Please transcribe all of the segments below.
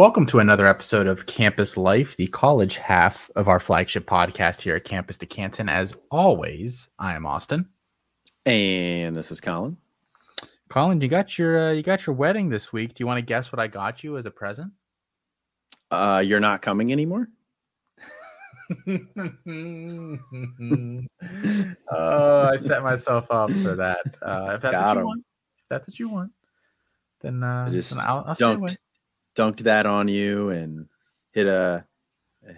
Welcome to another episode of Campus Life, the college half of our flagship podcast here at Campus to Canton. As always, I am Austin. And this is Colin. Colin, you got your uh, you got your wedding this week. Do you want to guess what I got you as a present? Uh, you're not coming anymore. oh, I set myself up for that. Uh, if that's Got what you him. want, if that's what you want, then, uh, just then I'll, I'll stay away. Dunked that on you and hit a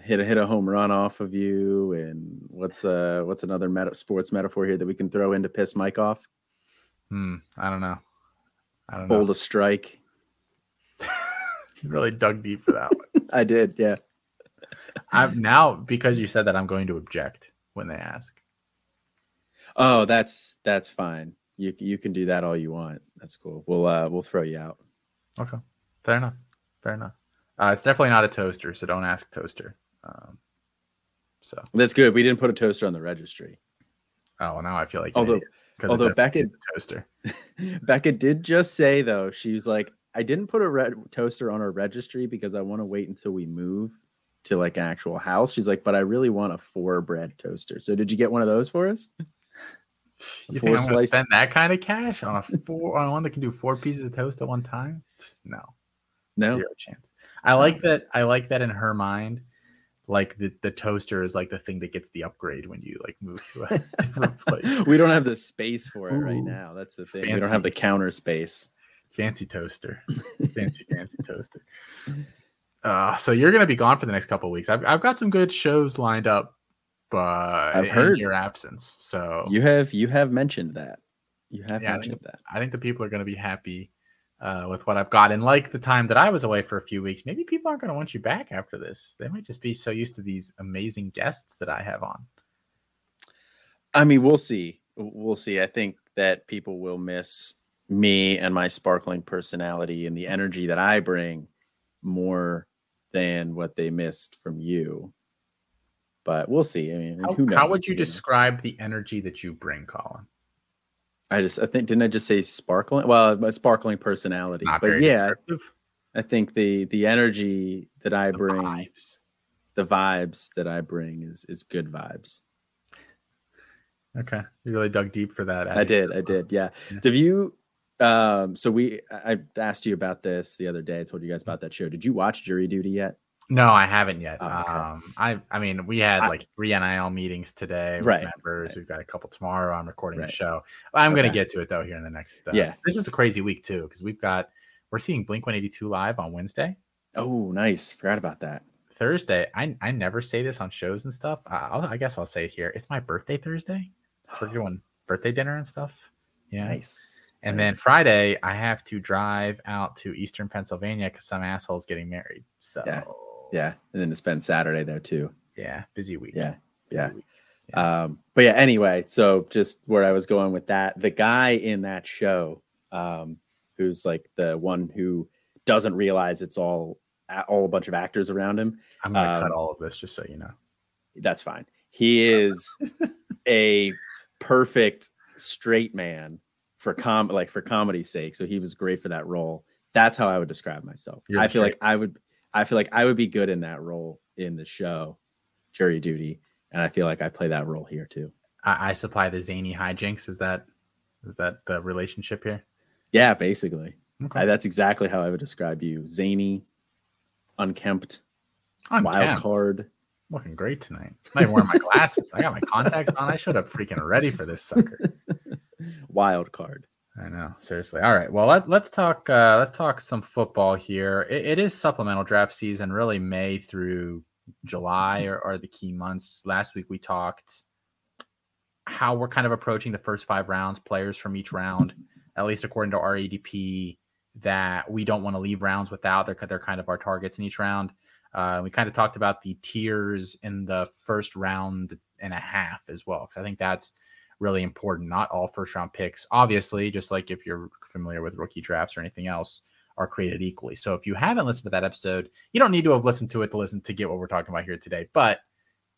hit a hit a home run off of you. And what's uh what's another meta- sports metaphor here that we can throw in to piss Mike off? Hmm, I don't know. I don't know. Hold a strike. You really dug deep for that one. I did, yeah. I'm now because you said that I'm going to object when they ask. Oh, that's that's fine. You you can do that all you want. That's cool. We'll uh we'll throw you out. Okay, fair enough. Fair enough. Uh, it's definitely not a toaster, so don't ask toaster. Um, so, That's good. We didn't put a toaster on the registry. oh, well, now I feel like Although- because although Beckett- is a toaster. Becca did just say though, she's like, I didn't put a red toaster on our registry because I want to wait until we move to like an actual house. She's like, but I really want a four bread toaster. So did you get one of those for us? You four think I'm to slice- spend that kind of cash on a four on one that can do four pieces of toast at one time? No, No. zero chance. I like that. I like that in her mind. Like the, the toaster is like the thing that gets the upgrade when you like move to a different place. we don't have the space for it right now. That's the thing. We don't have the counter space. fancy toaster fancy fancy toaster uh so you're gonna be gone for the next couple of weeks I've, I've got some good shows lined up but I've heard. your absence so You have you have mentioned that. You have Yeah, I mentioned that. i think the people are gonna be happy uh, with what I've got, and like the time that I was away for a few weeks, maybe people aren't going to want you back after this. They might just be so used to these amazing guests that I have on. I mean, we'll see. We'll see. I think that people will miss me and my sparkling personality and the energy that I bring more than what they missed from you. But we'll see. I mean, How, who knows? how would you describe the energy that you bring, Colin? I just, I think, didn't I just say sparkling? Well, my sparkling personality. But yeah. I think the the energy that I The bring, vibes. the vibes that I bring is is good vibes. Okay, you really dug deep for that. I did. I did. Yeah. Yeah. Have you? Um, so we, I asked you about this the other day. I told you guys about that show. Did you watch Jury Duty yet? No, I haven't yet. Oh, okay. Um, I, I mean, we had I- like three NIL meetings today with Right, members. right. We've got a couple tomorrow. I'm recording Right. a show. I'm going to get to it though here in the next. Uh, Yeah. this is a crazy week too because we've got we're seeing Blink 182 live on Wednesday. Oh, nice. Forgot about that. Thursday, I I never say this on shows and stuff. I, I'll, I guess I'll say it here. It's my birthday Thursday. So we're doing birthday dinner and stuff. Yeah. Nice. And then. Friday, I have to drive out to Eastern Pennsylvania because some asshole's getting married. So Yeah. Yeah, and then to spend Saturday there too. yeah, busy week. Yeah, busy yeah. week. Um, but yeah, anyway, so just where I was going with that, the guy in that show, um, who's like the one who doesn't realize it's all all a bunch of actors around him. I'm gonna cut Um, all of this just so you know. That's fine. He is a perfect straight man for com like for comedy's sake. So he was great for that role. That's how I would describe myself. You're I feel like I would I feel like I would be good in that role in the show, jury duty. And I feel like I play that role here too. I, I supply the zany hijinks. Is that is that the relationship here? Yeah, basically. Okay. I, that's exactly how I would describe you. Zany, unkempt, wild card. Looking great tonight. I'm not even wearing my glasses. I got my contacts on. I showed up freaking ready for this sucker. Wild card. I know, seriously. All right. Well, let, let's talk. Uh, let's talk some football here. It, it is supplemental draft season, really May through July are, are the key months. Last week we talked how we're kind of approaching the first five rounds, players from each round, at least according to our ADP, that we don't want to leave rounds without. They're they're kind of our targets in each round. Uh, we kind of talked about the tiers in the first round and a half as well, because I think that's really important. Not all first round picks, obviously, just like if you're familiar with rookie drafts or anything else, are created equally. So if you haven't listened to that episode, you don't need to have listened to it to listen to get what we're talking about here today. But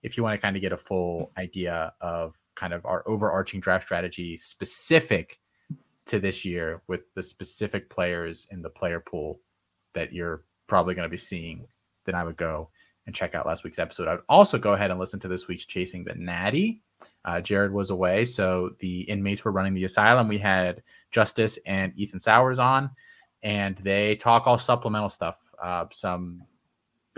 if you want to kind of get a full idea of kind of our overarching draft strategy specific to this year with the specific players in the player pool that you're probably going to be seeing, then I would go and check out last week's episode. I would also go ahead and listen to this week's Chasing the Natty. Uh, Jared was away, so the inmates were running the asylum. We had Justice and Ethan Sowers on, and they talk all supplemental stuff. Uh, some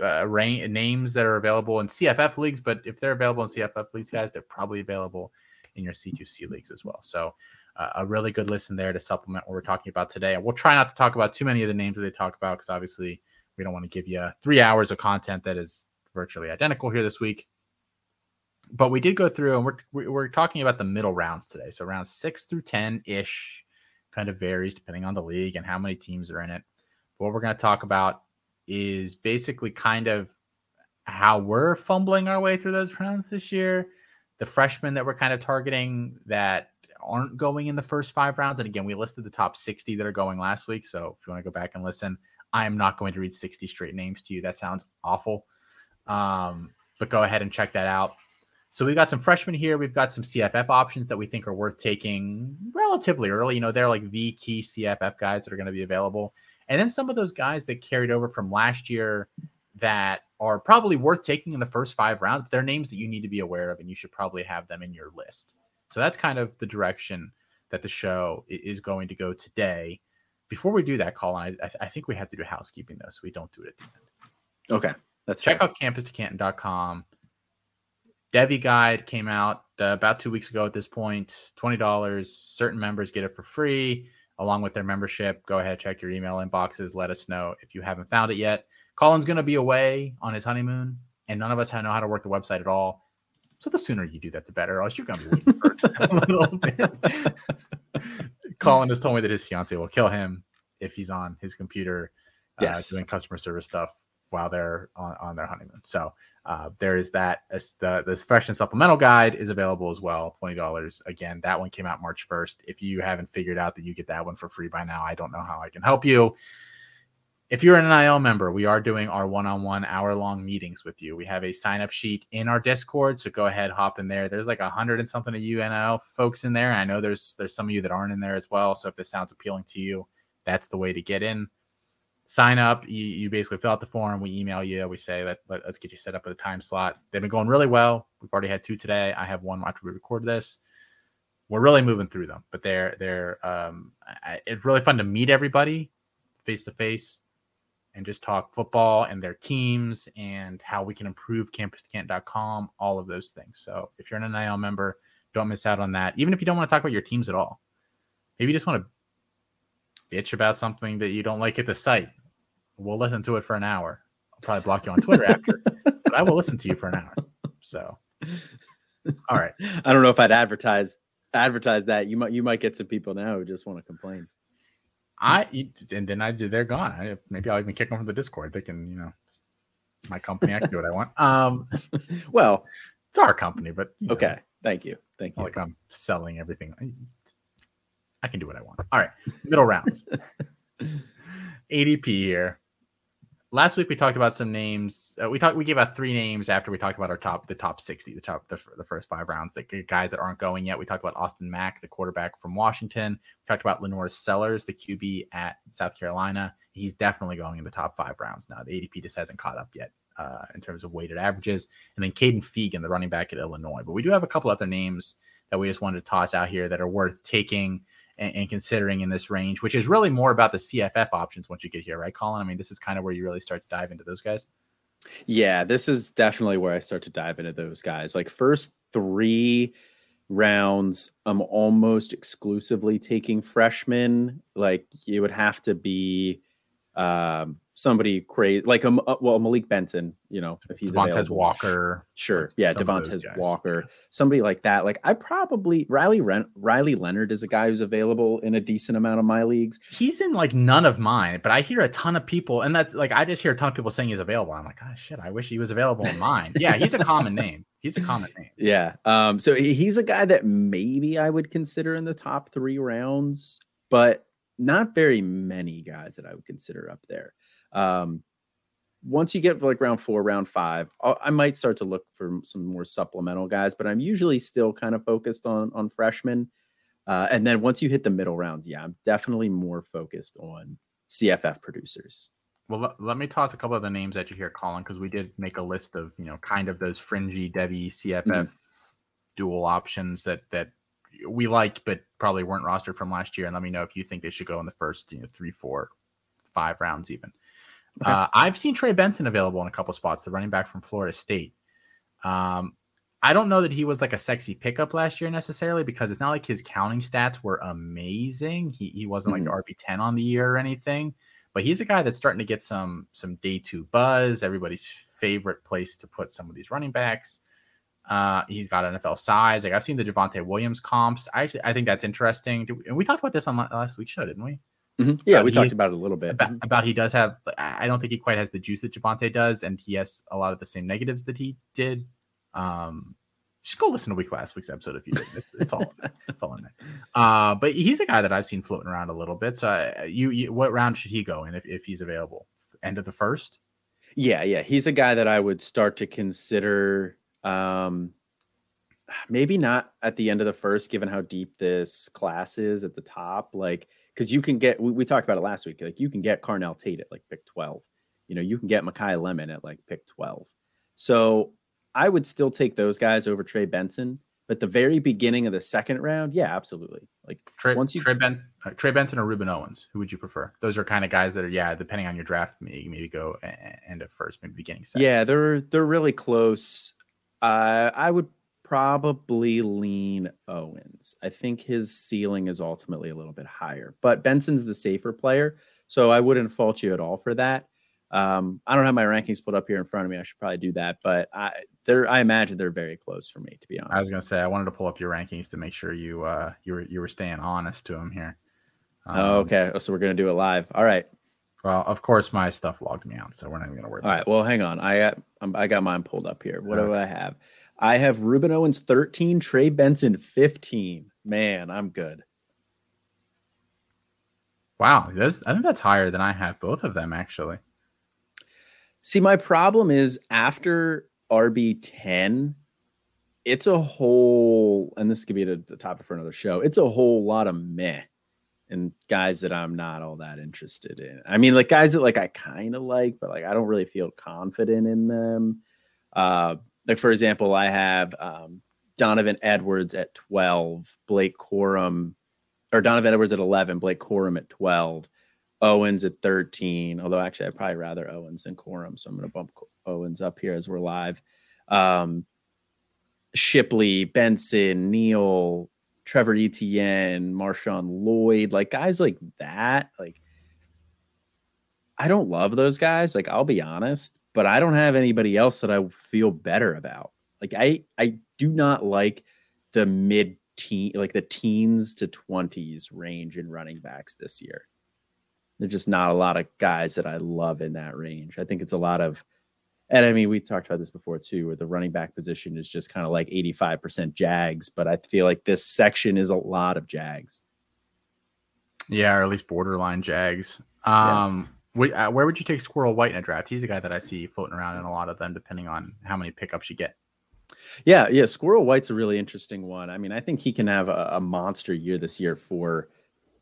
uh, rain, names that are available in CFF leagues, but if they're available in CFF leagues, guys, they're probably available in your C2C leagues as well. So uh, a really good listen there to supplement what we're talking about today. We'll try not to talk about too many of the names that they talk about because obviously we don't want to give you three hours of content that is virtually identical here this week. But we did go through and we're, we're talking about the middle rounds today. So around six through 10 ish kind of varies depending on the league and how many teams are in it. But what we're going to talk about is basically kind of how we're fumbling our way through those rounds this year. The freshmen that we're kind of targeting that aren't going in the first five rounds. And again, we listed the top 60 that are going last week. So if you want to go back and listen, I am not going to read 60 straight names to you. That sounds awful. Um, but go ahead and check that out. So we've got some freshmen here. We've got some CFF options that we think are worth taking relatively early. You know, they're like the key CFF guys that are going to be available. And then some of those guys that carried over from last year that are probably worth taking in the first five rounds, but they're names that you need to be aware of and you should probably have them in your list. So that's kind of the direction that the show is going to go today. Before we do that, Colin, I, I think we have to do housekeeping though, so we don't do it at the end. Okay. That's check fair. out campus2canton.com. Devy guide came out uh, about two weeks ago at this point. 20. Certain members get it for free along with their membership. Go ahead, check your email inboxes. Let us know if you haven't found it yet. Colin's going to be away on his honeymoon, and none of us know how to work the website at all. So the sooner you do that, the better. Or else you're going to be waiting for a little bit. Colin has told me that his fiance will kill him if he's on his computer uh, yes. doing customer service stuff while they're on, on their honeymoon. So uh, there is that. The this fresh and supplemental guide is available as well, twenty dollars. Again, that one came out March first. If you haven't figured out that you get that one for free by now, I don't know how I can help you. If you're an NIL member, we are doing our one-on-one hour-long meetings with you. We have a sign-up sheet in our Discord, so go ahead, hop in there. There's like a hundred and something of you NIL folks in there. I know there's there's some of you that aren't in there as well. So if this sounds appealing to you, that's the way to get in sign up. You, you basically fill out the form. We email you. We say let, let, us get you set up with a time slot. They've been going really well. We've already had two today. I have one after we record this. We're really moving through them, but they're they're um, I, it's really fun to meet everybody face to face and just talk football and their teams and how we can improve campus2canton.com, all of those things. So if you're an NIL member, don't miss out on that. Even if you don't want to talk about your teams at all, maybe you just want to bitch about something that you don't like at the site we'll listen to it for an hour. I'll probably block you on Twitter after, but I will listen to you for an hour. So, all right. I don't know if I'd advertise advertise that. You might you might get some people now who just want to complain. I and then I they're gone. I, maybe I'll even kick them from the Discord. They can, you know, my company. I can do what I want. Um, well, it's our company, but you know, okay. Thank you. Thank you. Like I'm selling everything. I can do what I want. All right, middle rounds. ADP here last week we talked about some names. Uh, we talked we gave out three names after we talked about our top the top sixty, the top the, the first five rounds, the guys that aren't going yet. We talked about Austin Mack, the quarterback from Washington. We talked about LaNorris Sellers, the QB at South Carolina. He's definitely going in the top five rounds now. The ADP just hasn't caught up yet uh, in terms of weighted averages. And then Kaden Feagin, the running back at Illinois. But we do have a couple other names that we just wanted to toss out here that are worth taking and, and, considering in this range, which is really more about the CFF options once you get here, right, Colin? I mean, this is kind of where you really start to dive into those guys. Yeah, this is definitely where I start to dive into those guys. Like first three rounds, I'm almost exclusively taking freshmen. Like it would have to be um, somebody crazy like a uh, well Malik Benson, you know, if he's Devontez Walker, sure, yeah, Devontez Walker, somebody like that. Like I probably Riley Ren- Riley Leonard is a guy who's available in a decent amount of my leagues. He's in like none of mine, but I hear a ton of people, and that's like I just hear a ton of people saying he's available. I'm like, oh shit, I wish he was available in mine. yeah, he's a common name. He's a common name. Yeah, um, so he's a guy that maybe I would consider in the top three rounds, but not very many guys that I would consider up there. Um, once you get like round four, round five, I'll, i might start to look for some more supplemental guys, but I'm usually still kind of focused on on freshmen. Uh, and then once you hit the middle rounds, yeah, I'm definitely more focused on CFF producers. Well, let, let me toss a couple of the names at you here, Colin, because we did make a list of you know kind of those fringy Devy CFF mm-hmm. dual options that that we like, but probably weren't rostered from last year. And let me know if you think they should go in the first you know three, four, five rounds even. Okay. Uh, I've seen Trey Benson available in a couple spots, the running back from Florida State. Um, I don't know that he was like a sexy pickup last year necessarily because it's not like his counting stats were amazing. He, he wasn't mm-hmm. like RB ten on the year or anything, but he's a guy that's starting to get some some day two buzz. Everybody's favorite place to put some of these running backs. Uh, he's got NFL size. Like I've seen the Javonte Williams comps. I actually I think that's interesting. And we talked about this on last week's show, didn't we? Mm-hmm. Yeah, we talked about it a little bit. About, about, he does have. I don't think he quite has the juice that Javonte does, and he has a lot of the same negatives that he did. Um, just go listen to week last week's episode if you didn't. It's, it's all in there. It's all in there. Uh, but he's a guy that I've seen floating around a little bit. So uh, you, you, what round should he go in if, if he's available? End of the first. Yeah, yeah, he's a guy that I would start to consider. Um, maybe not at the end of the first, given how deep this class is at the top. Like, because you can get, we, we, talked about it last week. Like, you can get Carnell Tate at like pick twelve. You know, you can get Makai Lemon at like pick twelve. So I would still take those guys over Trey Benson. But the very beginning of the second round, yeah, absolutely. Like Trey, once you Trey, ben, Trey Benson or Rueben Owens, who would you prefer? Those are kind of guys that are, yeah, depending on your draft, maybe, maybe go end of first, maybe beginning second. Yeah, they're they're really close. Uh, I would probably lean Owens. I think his ceiling is ultimately a little bit higher, but Benson's the safer player, so I wouldn't fault you at all for that. Um, I don't have my rankings put up here in front of me. I should probably do that, but I they're I imagine they're very close for me to be honest. I was gonna say I wanted to pull up your rankings to make sure you uh you were you were staying honest to them here. Um, oh, okay. So we're gonna do it live. All right. Well, of course my stuff logged me out, so we're not even gonna worry. All right. Well, hang on. I uh, got I got mine pulled up here. What okay. do I have? I have Rueben Owens 13, Trey Benson 15. Man, I'm good. Wow, I think that's higher than I have both of them actually. See, my problem is after RB10, it's a whole, and this could be the, the topic for another show. It's a whole lot of meh and guys that I'm not all that interested in. I mean, like guys that like I kind of like, but like I don't really feel confident in them. Uh, like for example, I have um, Donovan Edwards at 12, Blake Corum, or Donovan Edwards at 11, Blake Corum at 12. Owens at 13, although actually I'd probably rather Owens than Corum. So I'm going to bump Owens up here as we're live. Um, Shipley, Benson, Neal, Trevor Etienne, Marshawn Lloyd, like guys like that. Like, I don't love those guys. Like, I'll be honest, but I don't have anybody else that I feel better about. Like, I I do not like the mid teen, like the teens to twenties range in running backs this year. There's just not a lot of guys that I love in that range. I think it's a lot of, and I mean, we talked about this before too, where the running back position is just kind of like 85% Jags, but I feel like this section is a lot of Jags. Yeah, or at least borderline Jags. Um, yeah. uh, where would you take Squirrel White in a draft? He's a guy that I see floating around in a lot of them, depending on how many pickups you get. Yeah, yeah. Squirrel White's a really interesting one. I mean, I think he can have a, a monster year this year for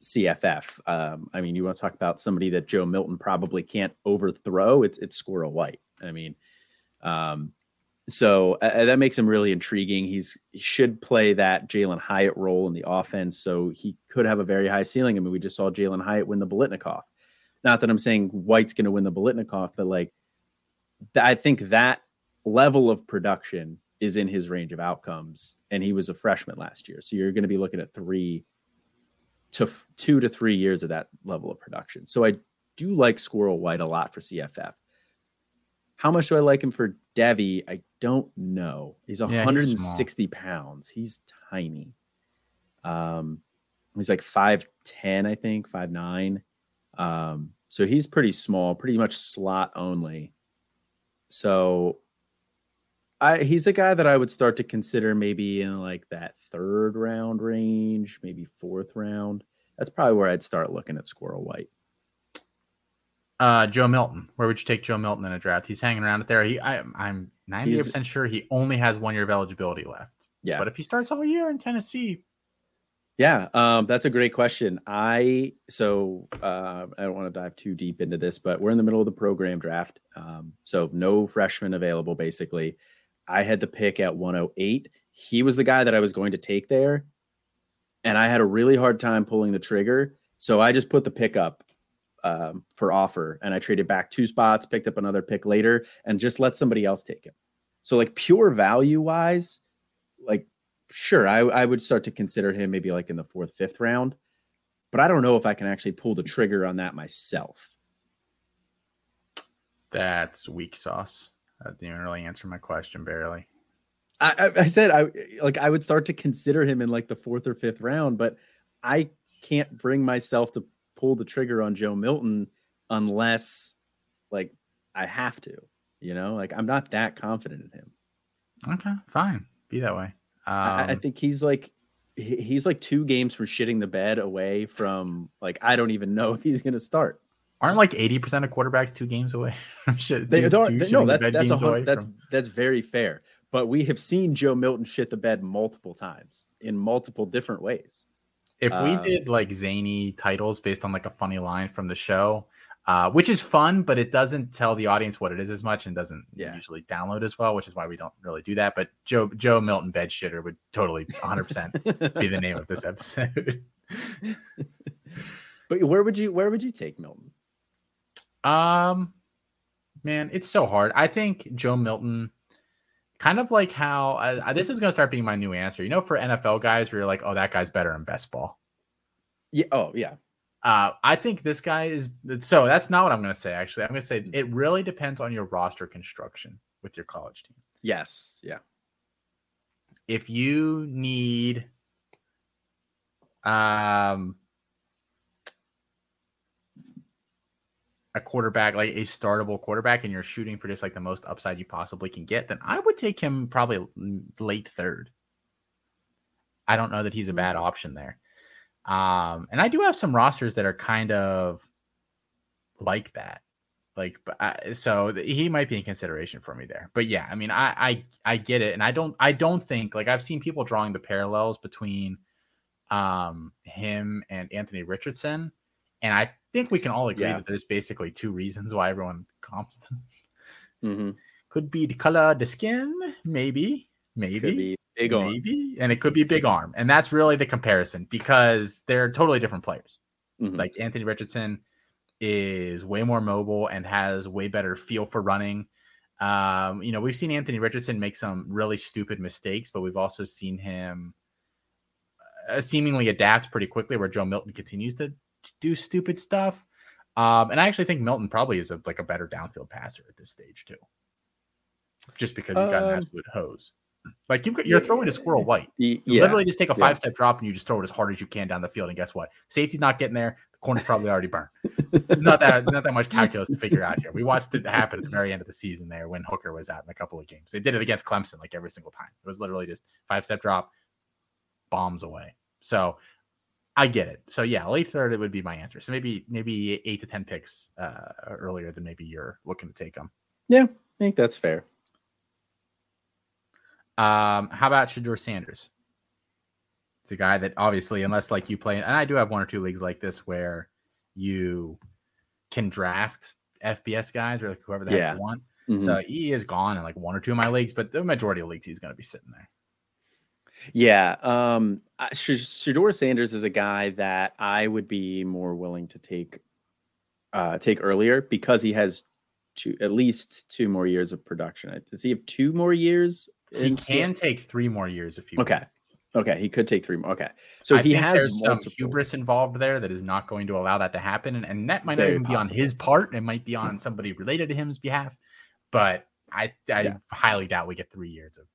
CFF. Um, I mean, you want to talk about somebody that Joe Milton probably can't overthrow? It's it's Squirrel White. I mean, um, so uh, that makes him really intriguing. He's he should play that Jalen Hyatt role in the offense, so he could have a very high ceiling. I mean, we just saw Jalen Hyatt win the Biletnikoff. Not that I'm saying White's going to win the Biletnikoff, but like, th- I think that level of production is in his range of outcomes, and he was a freshman last year, so you're going to be looking at three to f- two to three years of that level of production. So I do like Squirrel White a lot for CFF. How much do I like him for Devy? I don't know. He's 160 yeah, he's pounds. He's tiny. Um, he's like 5'10, I think, 5'9. Um, so he's pretty small, pretty much slot only. So I he's a guy that I would start to consider maybe in like that third round range, maybe fourth round. That's probably where I'd start looking at Squirrel White. Uh, Joe Milton. Where would you take Joe Milton in a draft? He's hanging around it there. He, I, I'm 98 percent sure he only has one year of eligibility left. Yeah, but if he starts all year in Tennessee, Yeah, um, that's a great question. I so uh, I don't want to dive too deep into this, but we're in the middle of the program draft, um, so no freshmen available. Basically, I had the pick at 108. He was the guy that I was going to take there, and I had a really hard time pulling the trigger. So I just put the pick up um, for offer, and I traded back two spots, picked up another pick later, and just let somebody else take him. So like pure value wise, like sure, I, I would start to consider him maybe like in the fourth, fifth round, but I don't know if I can actually pull the trigger on that myself. That's weak sauce. That didn't really answer my question, barely. I, I, I said I like I would start to consider him in like the fourth or fifth round, but I can't bring myself to pull the trigger on Joe Milton unless like I have to, you know, like I'm not that confident in him. Okay, fine. Be that way. Um, I, I, um, think he's like he's like two games from shitting the bed away from like I don't even know if he's going to start. Aren't like eighty percent of quarterbacks two games away from shit? They, don't. They, no, that's that's a, that's from... that's very fair. But we have seen Joe Milton shit the bed multiple times in multiple different ways. If we um, did like zany titles based on like a funny line from the show, uh, which is fun, but it doesn't tell the audience what it is as much and doesn't yeah. usually download as well, which is why we don't really do that. But Joe Joe Milton bed shitter would totally 100 percent be the name of this episode. but where would you where would you take Milton? Um, man, it's so hard. I think Joe Milton, kind of like how uh, this is going to start being my new answer. You know, for NFL guys, where you're like, oh, that guy's better in best ball. Yeah. Oh, yeah. Uh, I think this guy is so. That's not what I'm going to say. Actually, I'm going to say mm. it really depends on your roster construction with your college team. Yes. Yeah. If you need, um, a quarterback, like a startable quarterback, and you're shooting for just like the most upside you possibly can get, then I would take him probably late third. I don't know that he's a bad mm. option there. Um, and I do have some rosters that are kind of like that. Like, I, so he might be in consideration for me there. But yeah, I mean, I, I I get it, and I don't I don't think like I've seen people drawing the parallels between um him and Anthony Richardson, and I think we can all agree yeah. that there's basically two reasons why everyone comps them. Mm-hmm. Could be the color of the skin, maybe, maybe. Big arm. Maybe. And it could be big arm. And that's really the comparison because they're totally different players. Mm-hmm. Like Anthony Richardson is way more mobile and has way better feel for running. Um, you know, we've seen Anthony Richardson make some really stupid mistakes, but we've also seen him uh, seemingly adapt pretty quickly where Joe Milton continues to do stupid stuff. Um, and I actually think Milton probably is a, like a better downfield passer at this stage too, just because you've got um, an absolute hose. Like you've got, you're throwing a squirrel white. You yeah. literally just take a five step drop and you just throw it as hard as you can down the field. And guess what? Safety's not getting there. The corner's probably already burned. not that not that much calculus to figure out here. We watched it happen at the very end of the season there when Hooker was out in a couple of games. They did it against Clemson like every single time. It was literally just five step drop, bombs away. So I get it. So yeah, late third it would be my answer. So maybe maybe eight to ten picks uh, earlier than maybe you're looking to take them. Yeah, I think that's fair. Um, how about Shedeur Sanders? It's a guy that obviously, unless like you play, and I do have one or two leagues like this where you can draft FBS guys or like whoever the yeah. heck you want. Mm-hmm. So he is gone in like one or two of my leagues, but the majority of leagues he's going to be sitting there. Yeah, um, Shedeur Sanders is a guy that I would be more willing to take uh, take earlier because he has two at least two more years of production. Does he have two more years he can take three more years if you okay. Want. Okay, he could take three more. Okay, so I he has there's multiple. some hubris involved there that is not going to allow that to happen, and, and that might Very not even be on his part. It might be on somebody related to him's behalf, but I I yeah. highly doubt we get three years of.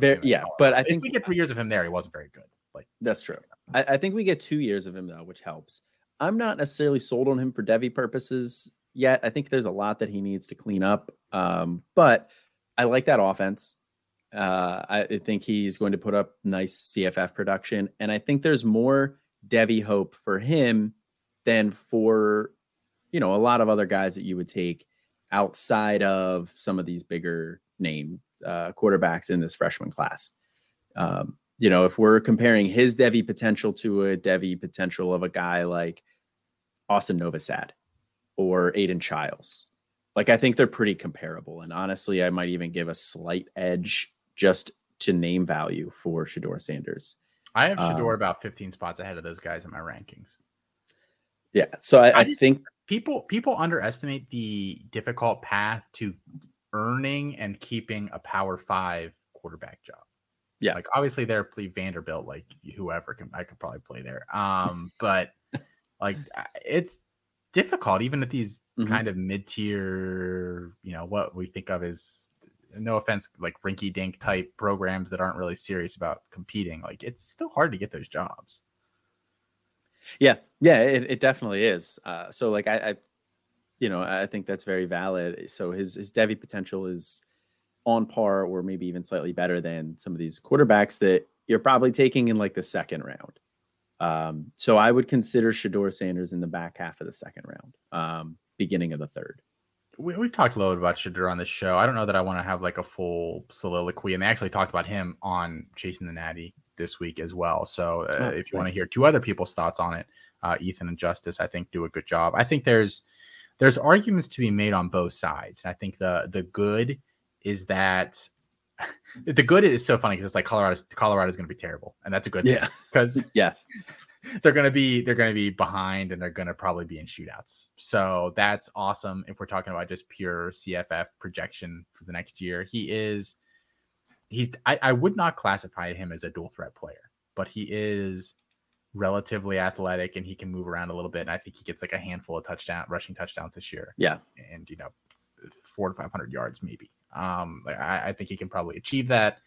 Very, yeah, but I think we get three years of him there, he wasn't very good. Like that's true. I, I think we get two years of him though, which helps. I'm not necessarily sold on him for Devy purposes yet. I think there's a lot that he needs to clean up, um, but I like that offense. Uh, I think he's going to put up nice CFF production, and I think there's more Devy hope for him than for you know a lot of other guys that you would take outside of some of these bigger name uh, quarterbacks in this freshman class. Um, you know, if we're comparing his Devy potential to a Devy potential of a guy like Austin Novosad or Aidan Chiles, like I think they're pretty comparable. And honestly, I might even give a slight edge just to name value for Shedeur Sanders. I have Shedeur um, about 15 spots ahead of those guys in my rankings. Yeah. So I, I, I think people people underestimate the difficult path to earning and keeping a power five quarterback job. Yeah. Like obviously they're play Vanderbilt, like whoever can I could probably play there. Um, but like it's difficult even at these mm-hmm. kind of mid-tier, you know, what we think of as no offense, like rinky dink type programs that aren't really serious about competing. Like it's still hard to get those jobs. Yeah, yeah, it, it definitely is. Uh, so like I, I, you know, I think that's very valid. So his his Devy potential is on par or maybe even slightly better than some of these quarterbacks that you're probably taking in like the second round. Um, so I would consider Shedeur Sanders in the back half of the second round, um, beginning of the third we, have talked a little bit about Shedeur on this show. I don't know that I want to have like a full soliloquy, and they actually talked about him on Chasing the Natty this week as well. So uh, oh, if you nice. want to hear two other people's thoughts on it, uh, Ethan and Justice, I think do a good job. I think there's there's arguments to be made on both sides, and I think the the good is that the good is so funny because it's like Colorado Colorado is going to be terrible, and that's a good yeah because yeah they're gonna be they're gonna be behind and they're gonna probably be in shootouts. So that's awesome if we're talking about just pure CFF projection for the next year. He is he's I, I would not classify him as a dual threat player, but he is relatively athletic and he can move around a little bit. And I think he gets like a handful of touchdown rushing touchdowns this year. Yeah. And you know, four to five hundred yards maybe. Um I, I think he can probably achieve that.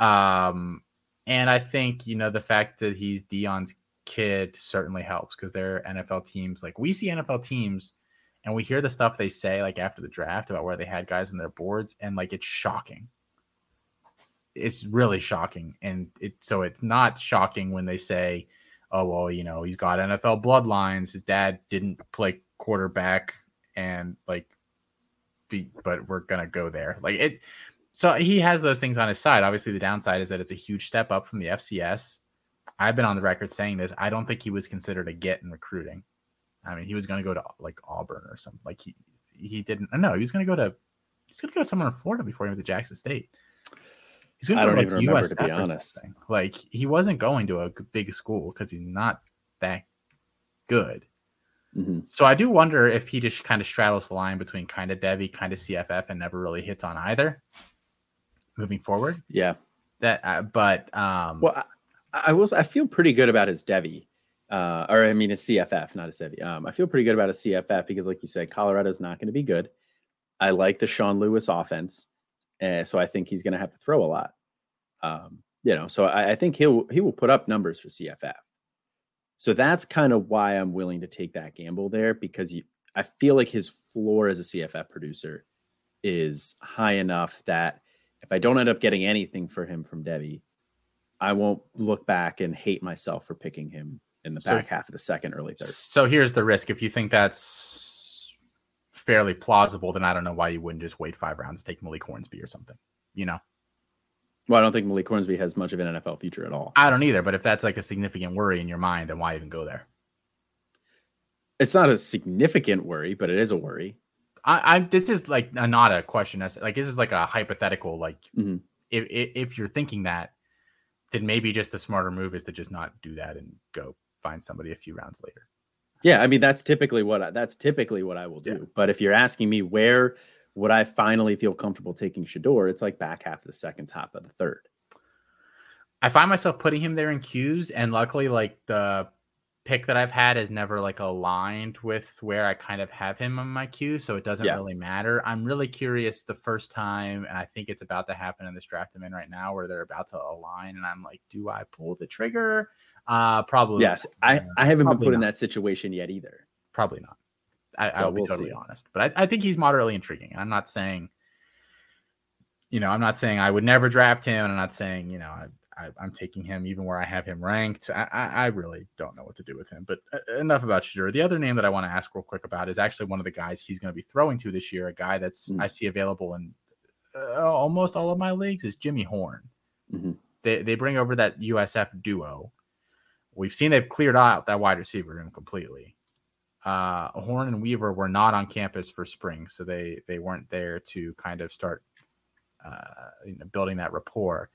Um and I think, you know, the fact that he's Deion's kid certainly helps because they're NFL teams. Like we see NFL teams and we hear the stuff they say like after the draft about where they had guys in their boards and like it's shocking. It's really shocking. And it so it's not shocking when they say, oh well, you know, he's got NFL bloodlines. His dad didn't play quarterback and like be but we're gonna go there. Like it so he has those things on his side. Obviously, the downside is that it's a huge step up from the FCS I've been on the record saying this. I don't think he was considered a get in recruiting. I mean, he was going to go to like Auburn or something. Like he he didn't. No, he was going to go to he's going to go somewhere in Florida before he went to Jackson State. He's going to go to like USF to be honest. Thing. Like he wasn't going to a big school because he's not that good. Mm-hmm. So I do wonder if he just kind of straddles the line between kind of Devy, kind of CFF, and never really hits on either. Moving forward, yeah. That, uh, but um, well, I will. I feel pretty good about his Devy, uh, or I mean his CFF, not his Devy. Um, I feel pretty good about his CFF because, like you said, Colorado's not going to be good. I like the Sean Lewis offense, uh, so I think he's going to have to throw a lot. Um, you know, so I, I think he'll he will put up numbers for CFF. So that's kind of why I'm willing to take that gamble there because you, I feel like his floor as a CFF producer is high enough that if I don't end up getting anything for him from Devy, I won't look back and hate myself for picking him in the back half of the second, early third. So here's the risk. If you think that's fairly plausible, then I don't know why you wouldn't just wait five rounds, take Malik Hornsby or something. You know. Well, I don't think Malik Hornsby has much of an NFL future at all. I don't either. But if that's like a significant worry in your mind, then why even go there? It's not a significant worry, but it is a worry. I, I this is like a, not a question. Like this is like a hypothetical. Like mm-hmm. if, if if you're thinking that, then maybe just the smarter move is to just not do that and go find somebody a few rounds later. Yeah, I mean that's typically what I, that's typically what I will do. Yeah. But if you're asking me where would I finally feel comfortable taking Shedeur, it's like back half of the second, top of the third. I find myself putting him there in queues, and luckily, like the pick that I've had is never like aligned with where I kind of have him on my queue, so it doesn't yeah. really matter. I'm really curious the first time, and I think it's about to happen in this draft I'm in right now, where they're about to align, and I'm like, do I pull the trigger? Uh, probably. Yes, I I haven't been put not. in that situation yet either. Probably not. I, so I'll be we'll totally see. honest, but I, I think he's moderately intriguing. I'm not saying, you know, I'm not saying I would never draft him, and I'm not saying, you know, I, I, am taking him even where I have him ranked. I, I, I, really don't know what to do with him. But uh, enough about Shedeur. The other name that I want to ask real quick about is actually one of the guys he's going to be throwing to this year. A guy that's mm-hmm. I see available in uh, almost all of my leagues is Jimmy Horn. Mm-hmm. they, they bring over that USF duo. We've seen they've cleared out that wide receiver room completely. Uh, Horn and Weaver were not on campus for spring, so they they weren't there to kind of start uh, you know, building that rapport.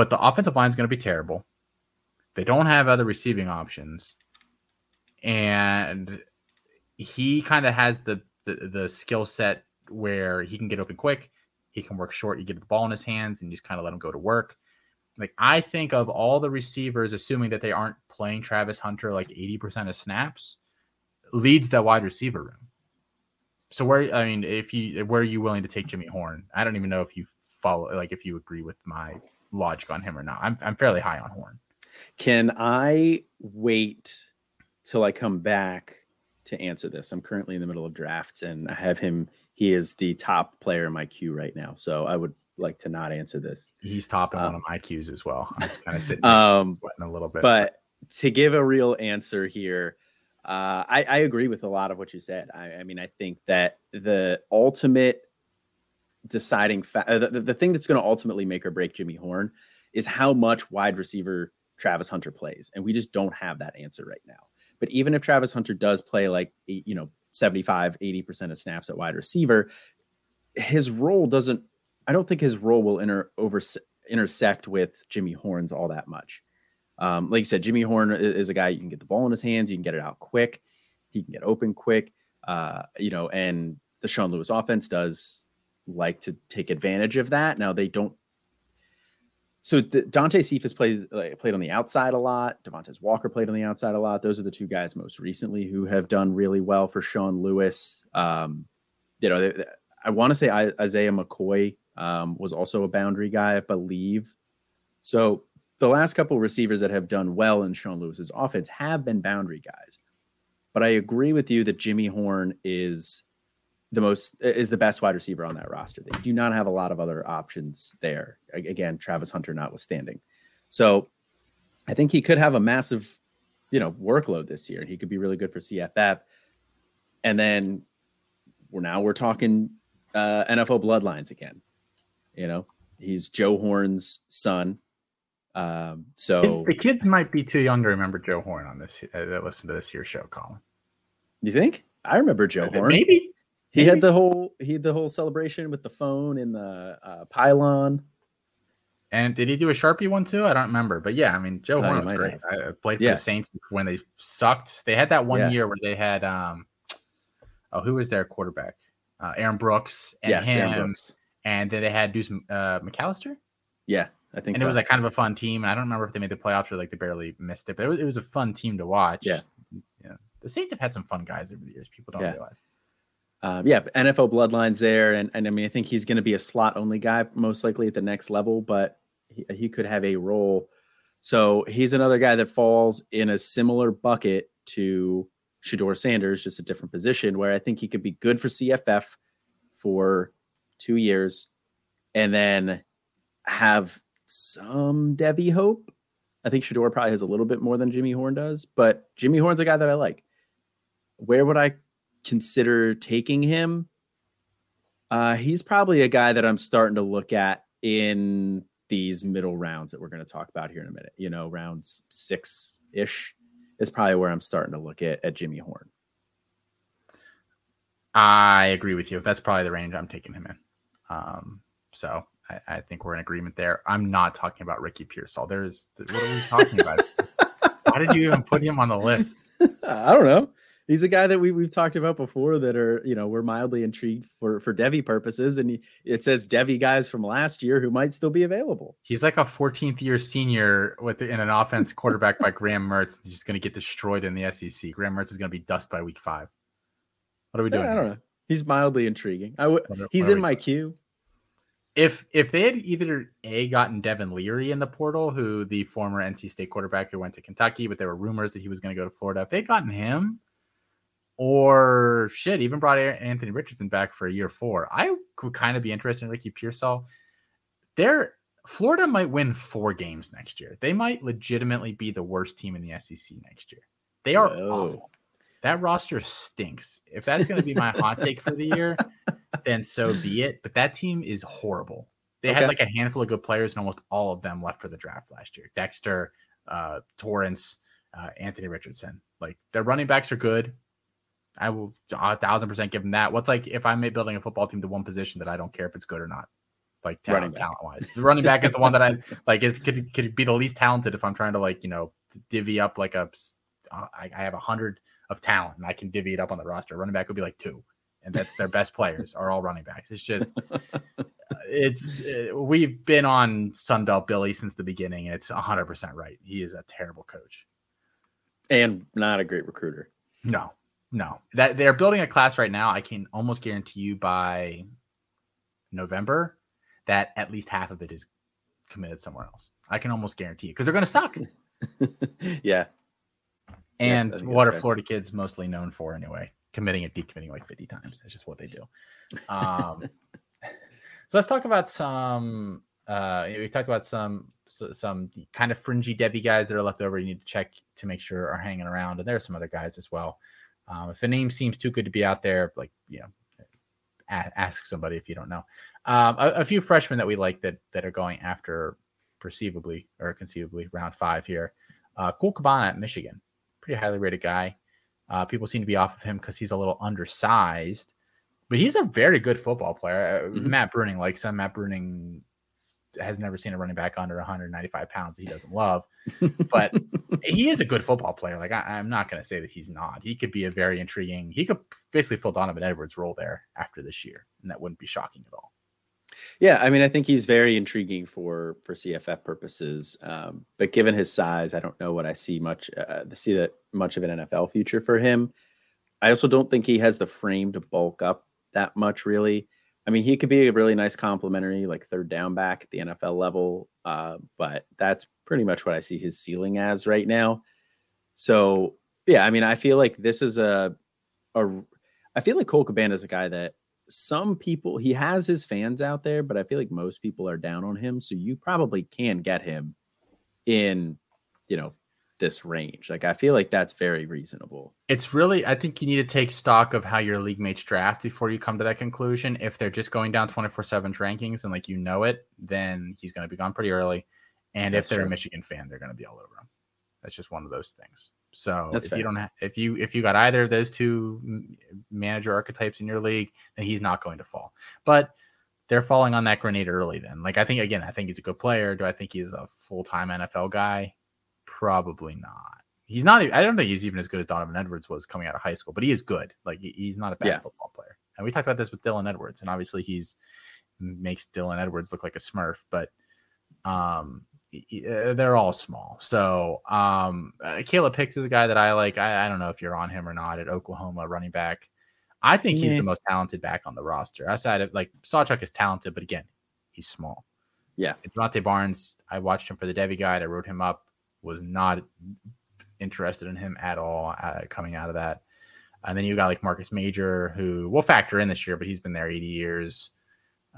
But the offensive line is going to be terrible. They don't have other receiving options, and he kind of has the the, the skill set where he can get open quick. He can work short. You get the ball in his hands and you just kind of let him go to work. Like I think of all the receivers, assuming that they aren't playing Travis Hunter like 80% of snaps, leads that wide receiver room. So where I mean, if you where are you willing to take Jimmy Horn? I don't even know if you follow like if you agree with my logic on him or not. I'm I'm fairly high on Horn. Can I wait till I come back to answer this? I'm currently in the middle of drafts and I have him he is the top player in my queue right now. So I would like to not answer this. He's topping um, one of my queues as well. I'm kind of sitting um, sweating a little bit. But to give a real answer here, uh, I, I, agree with a lot of what you said. I, I mean, I think that the ultimate deciding fa- uh, the, the thing that's going to ultimately make or break Jimmy Horn is how much wide receiver Travis Hunter plays. And we just don't have that answer right now. But even if Travis Hunter does play like, you know, 75, 80% of snaps at wide receiver. His role doesn't, I don't think his role will inter, over, intersect with Jimmy Horn's all that much. Um, like you said, Jimmy Horn is a guy you can get the ball in his hands, you can get it out quick, he can get open quick, uh, you know, and the Sean Lewis offense does like to take advantage of that. Now they don't so the, Dante Cephas plays like, played on the outside a lot. Devontez Walker played on the outside a lot. Those are the two guys most recently who have done really well for Sean Lewis. Um, you know, they, I want to say Isaiah McCoy um, was also a boundary guy, I believe. So the last couple receivers that have done well in Sean Lewis's offense have been boundary guys. But I agree with you that Jimmy Horn is the most is the best wide receiver on that roster. They do not have a lot of other options there. Again, Travis Hunter notwithstanding. So I think he could have a massive, you know, workload this year, and he could be really good for CFF. And then we're now we're talking uh, NFL bloodlines again. You know, he's Joe Horn's son. Um, so the kids might be too young to remember Joe Horn on this. Uh, that listen to this year show, Colin. You think? I remember Joe Horn. Maybe he had the whole he had the whole celebration with the phone in the uh, pylon. And did he do a Sharpie one too? I don't remember. But yeah, I mean, Joe Horn was great. Have. I played for yeah. the Saints when they sucked. They had that one yeah. year where they had um oh, who was their quarterback? Uh, Aaron Brooks and yes, him. Brooks. And then they had Deuce uh, McAllister. Yeah, I think and so. it was like kind of a fun team. And I don't remember if they made the playoffs or like they barely missed it, but it was, it was a fun team to watch. Yeah. Yeah. The Saints have had some fun guys over the years. People don't yeah. realize um, yeah, NFL bloodlines there, and and I mean I think he's going to be a slot only guy most likely at the next level, but he, he could have a role. So he's another guy that falls in a similar bucket to Shedeur Sanders, just a different position where I think he could be good for CFF for two years, and then have some Devy hope. I think Shedeur probably has a little bit more than Jimmy Horn does, but Jimmy Horn's a guy that I like. Where would I consider taking him. Uh, he's probably a guy that I'm starting to look at in these middle rounds that we're going to talk about here in a minute. You know, rounds six ish is probably where I'm starting to look at at Jimmy Horn. I agree with you. That's probably the range I'm taking him in. Um, so I, I, think we're in agreement there. I'm not talking about Ricky Pearsall. There's what are we talking about? Why did you even put him on the list? I don't know he's a guy that we we've talked about before that are you know we're mildly intrigued for for Devy purposes, and he, it says Devy guys from last year who might still be available. He's like a 14th year senior with in an offense quarterback by Graham Mertz. He's just going to get destroyed in the SEC. Graham Mertz is going to be dust by week five. What are we doing? I don't here? know. He's mildly intriguing. I would. He's in my queue. If if they had either a gotten Devin Leary in the portal, who the former NC State quarterback who went to Kentucky, but there were rumors that he was going to go to Florida. If they'd gotten him, or shit, even brought Anthony Richardson back for a year four. I could kind of be interested in Ricky Pearsall. There, Florida might win four games next year. They might legitimately be the worst team in the SEC next year. They are Whoa. awful. That roster stinks. If that's going to be my hot take for the year, then so be it. But that team is horrible. They okay. had like a handful of good players, and almost all of them left for the draft last year. Dexter, uh, Torrence, uh, Anthony Richardson. Like their running backs are good. I will a thousand percent give them that. What's like if I'm building a football team to one position that I don't care if it's good or not, like talent, talent wise. The running back is the one that I like is could could be the least talented if I'm trying to like you know divvy up like a uh, I, I have a hundred of talent and I can divvy it up on the roster. Running back would be like two, and that's their best players are all running backs. It's just it's it, uh, we've been on Sunbelt Billy since the beginning. And it's hundred percent right. He is a terrible coach and not a great recruiter. No, no. That they're building a class right now. I can almost guarantee you by November that at least half of it is committed somewhere else. I can almost guarantee it because they're going to suck. yeah. And yeah, what are. Florida kids mostly known for anyway? Committing and decommitting like 50 times. That's just what they do. Um, so let's talk about some. Uh, we talked about some some kind of fringy Devy guys that are left over. You need to check to make sure are hanging around, and there are some other guys as well. Um, if a name seems too good to be out there, like you know, ask somebody if you don't know. Um, a, a, few freshmen that we like that that are going after perceivably or conceivably round five here. Uh, Cole Cabana at Michigan, pretty highly rated guy. Uh, people seem to be off of him because he's a little undersized, but he's a very good football player. Uh, mm-hmm. Matt Bruning likes him. Matt Bruning has never seen a running back under 195 pounds that he doesn't love, but he is a good football player. Like I, am not going to say that he's not. He could be a very intriguing. He could basically fill Donovan Edwards' role there after this year, and that wouldn't be shocking at all. Yeah, I mean, I think he's very intriguing for for CFF purposes. Um, but given his size, I don't know what I see much uh, see that much of an NFL future for him. I also don't think he has the frame to bulk up that much, really. I mean, he could be a really nice complimentary, like third down back at the NFL level, uh, but that's pretty much what I see his ceiling as right now. So, yeah, I mean, I feel like this is a, a I feel like Cole Cabana is a guy that some people he has his fans out there, but I feel like most people are down on him. So you probably can get him in, you know, this range. Like I feel like that's very reasonable. It's really I think you need to take stock of how your league mates draft before you come to that conclusion. If they're just going down 24/7 rankings and like you know it, then he's going to be gone pretty early. And that's if they're true. a Michigan fan, they're going to be all over him. That's just one of those things. So that's if fair. you don't have, if you if you got either of those two manager archetypes in your league, then he's not going to fall. But they're falling on that grenade early then. Like I think again, I think he's a good player. Do I think he's a full-time NFL guy? Probably not. He's not. I don't think he's even as good as Donovan Edwards was coming out of high school, but he is good. Like he's not a bad yeah. football player. And we talked about this with Dylan Edwards, and obviously he's makes Dylan Edwards look like a Smurf, but um, uh, they're all small. So um, uh, Caleb Hicks is a guy that I like. I, I, don't know if you're on him or not at Oklahoma running back. I think he's the most talented back on the roster. Outside of like Sawchuk is talented, but again, he's small. Yeah. Jovantae Barnes, I watched him for the Devy guide. I wrote him up was not interested in him at all uh, coming out of that. And then you got like Marcus Major, who will factor in this year, but he's been there 80 years.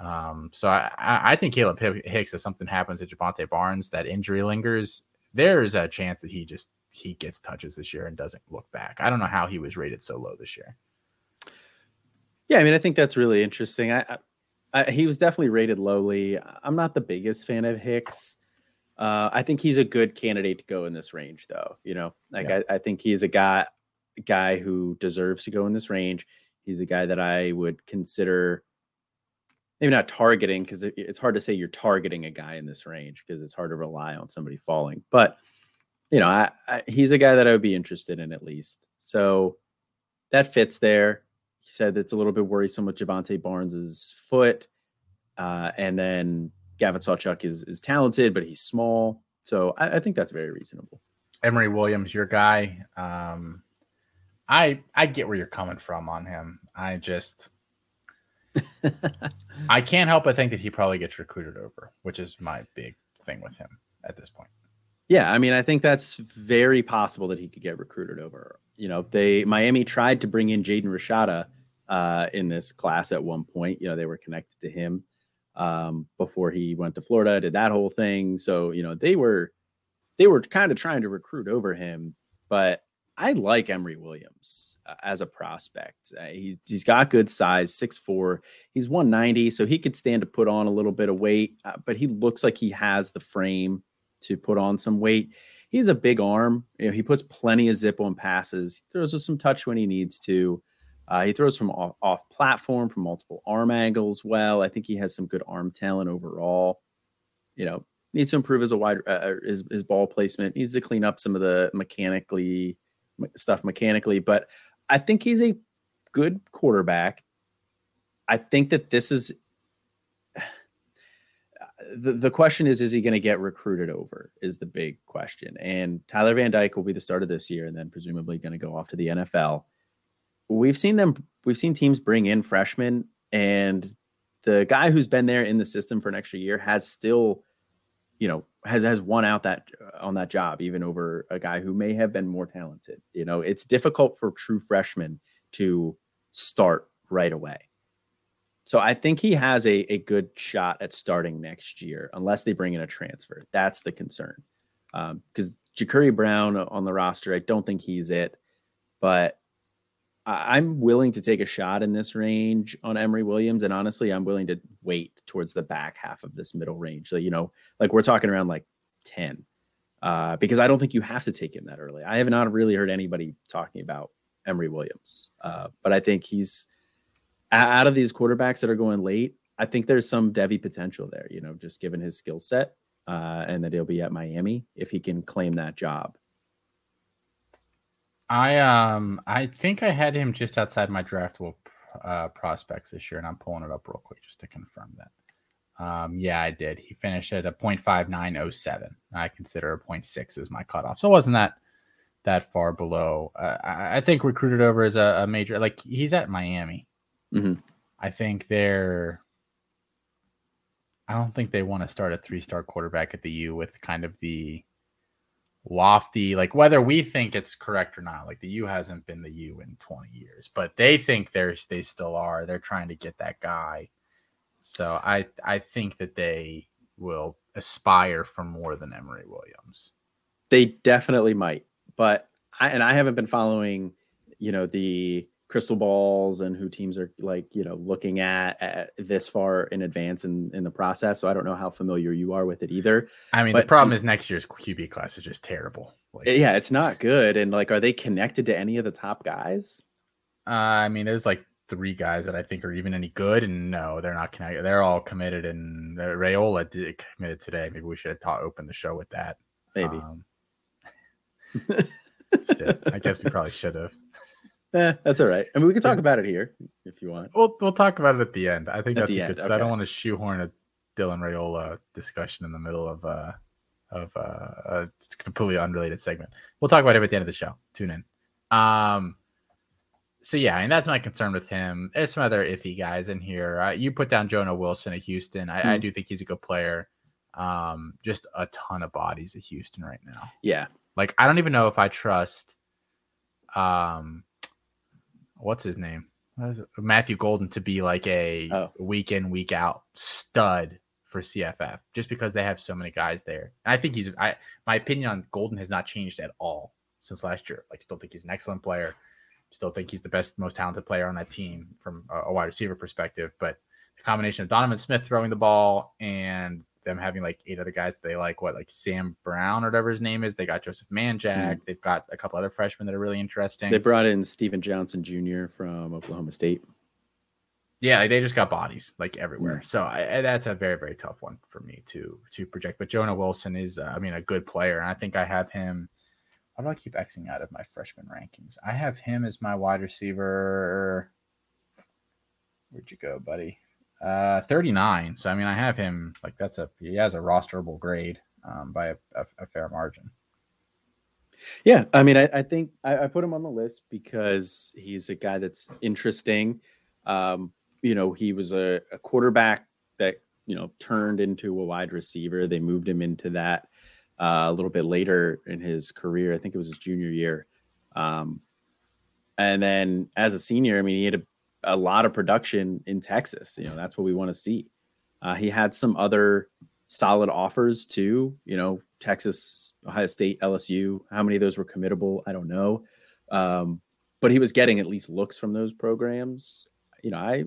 Um, so I, I think Caleb Hicks, if something happens to Jovantae Barnes, that injury lingers, there's a chance that he just he gets touches this year and doesn't look back. I don't know how he was rated so low this year. Yeah, I mean, I think that's really interesting. I, I, I he was definitely rated lowly. I'm not the biggest fan of Hicks. Uh, I think he's a good candidate to go in this range, though. You know, like yeah. I, I think he's a guy guy who deserves to go in this range. He's a guy that I would consider maybe not targeting because it, it's hard to say you're targeting a guy in this range because it's hard to rely on somebody falling. But you know, I, I, he's a guy that I would be interested in at least. So that fits there. He said it's a little bit worrisome with Jovantae Barnes's foot, uh, and then Gavin Sawchuk is is talented, but he's small. So I, I think that's very reasonable. Emory Williams, your guy. Um, I I get where you're coming from on him. I just I can't help but think that he probably gets recruited over, which is my big thing with him at this point. Yeah, I mean, I think that's very possible that he could get recruited over. You know, they Miami tried to bring in Jaden Rashada uh, in this class at one point. You know, they were connected to him um, before he went to Florida, did that whole thing. So, you know, they were they were kind of trying to recruit over him, but I like Emory Williams uh, as a prospect. Uh, he, he's got good size, six four. He's 190, so he could stand to put on a little bit of weight, uh, but he looks like he has the frame to put on some weight. He has a big arm. You know, he puts plenty of zip on passes. He throws us some touch when he needs to. Uh, he throws from off, off, platform, from multiple arm angles. Well, I think he has some good arm talent overall. You know, needs to improve his a wide uh, uh, his, his ball placement. Needs to clean up some of the mechanically stuff mechanically, but I think he's a good quarterback. I think that this is the, the question is, is he going to get recruited over? Is the big question. And Tyler Van Dyke will be the start of this year and then presumably going to go off to the NFL. We've seen them, we've seen teams bring in freshmen, and the guy who's been there in the system for an extra year has still, you know, has has won out that uh, on that job even over a guy who may have been more talented. You know, it's difficult for true freshmen to start right away. So I think he has a, a good shot at starting next year, unless they bring in a transfer. That's the concern. Because um, Brown on the roster, I don't think he's it. But I'm willing to take a shot in this range on Emory Williams, and honestly, I'm willing to wait towards the back half of this middle range. So, you know, like we're talking around like 10, uh, because I don't think you have to take him that early. I have not really heard anybody talking about Emory Williams, uh, but I think he's out of these quarterbacks that are going late. I think there's some Devy potential there, you know, just given his skill set, uh, and that he'll be at Miami if he can claim that job. I um I think I had him just outside my draftable uh, prospects this year, and I'm pulling it up real quick just to confirm that. Um, yeah, I did. He finished at a 0.5907. I consider a 0.6 as my cutoff, so it wasn't that that far below. Uh, I, I, think recruited over as a, a, major. Like he's at Miami. Mm-hmm. I think they're. I don't think they want to start a three-star quarterback at the U with kind of the lofty, like whether we think it's correct or not. Like the U hasn't been the U in 20 years, but they think there's they still are. They're trying to get that guy. So I I think that they will aspire for more than Emory Williams. They definitely might, but I and I haven't been following, you know, the crystal balls and who teams are like you know looking at, at, this far in advance in, in the process so i don't know how familiar you are with it either i mean but the problem is next year's qb class is just terrible like, yeah it's not good and like are they connected to any of the top guys? Uh, i mean there's like three guys that i think are even any good and no they're not connected they're all committed and uh, Raiola did committed today maybe we should have taught open the show with that maybe. um, i guess we probably should have Eh, that's all right. I mean, we can talk about it here if you want. We'll we'll talk about it at the end. I think at that's a good. Okay. I don't want to shoehorn a Dylan Raiola discussion in the middle of uh of uh, a completely unrelated segment. We'll talk about it at the end of the show. Tune in. Um. So yeah, and that's my concern with him. There's some other iffy guys in here. Uh, you put down Jonah Wilson at Houston. I, mm. I hmm. do think he's a good player. Um, just a ton of bodies at Houston right now. Yeah. Like I don't even know if I trust um what's his name? Matthew Golden to be like a oh. week in week out stud for CFF just because they have so many guys there. And I think he's I my opinion on Golden has not changed at all since last year. Like still think he's an excellent player. Still think he's the best most talented player on that team from a, a wide receiver perspective, but the combination of Donovan Smith throwing the ball and them having like eight other guys they like what like Sam Brown or whatever his name is. They got Joseph Manjack. Mm. They've got a couple other freshmen that are really interesting. They brought in Stephen Johnson Jr. from Oklahoma State. Yeah, they just got bodies like everywhere. Mm. So I, that's a very very tough one for me to to project. But Jonah Wilson is uh, I mean a good player, and I think I have him. Why do I keep Xing out of my freshman rankings? I have him as my wide receiver. Where'd you go, buddy? Uh, 39. So I mean, I have him like that's a he has a rosterable grade um, by a, a, a fair margin. Yeah, I mean, I, I think I, I, put him on the list because he's a guy that's interesting. Um, you know, he was a, a, quarterback that you know turned into a wide receiver. They moved him into that uh, a little bit later in his career. I think it was his junior year. Um, and then as a senior, I mean, he had a a lot of production in Texas. You know, that's what we want to see. Uh, he had some other solid offers too. You know, Texas, Ohio State, LSU. How many of those were committable? I don't know. Um, but he was getting at least looks from those programs. You know, I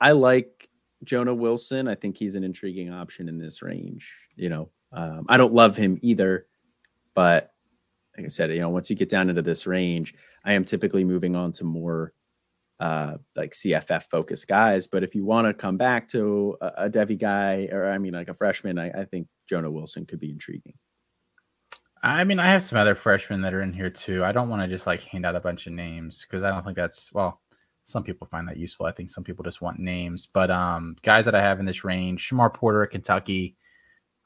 I like Jonah Wilson. I think he's an intriguing option in this range. You know, um, I don't love him either, but like I said, you know, once you get down into this range, I am typically moving on to more uh, like CFF focused guys. But if you want to come back to a, a Devy guy, or I mean, like a freshman, I, I think Jonah Wilson could be intriguing. I mean, I have some other freshmen that are in here too. I don't want to just like hand out a bunch of names because I don't think that's well. Some people find that useful. I think some people just want names. But um, guys that I have in this range, Shamar Porter at Kentucky.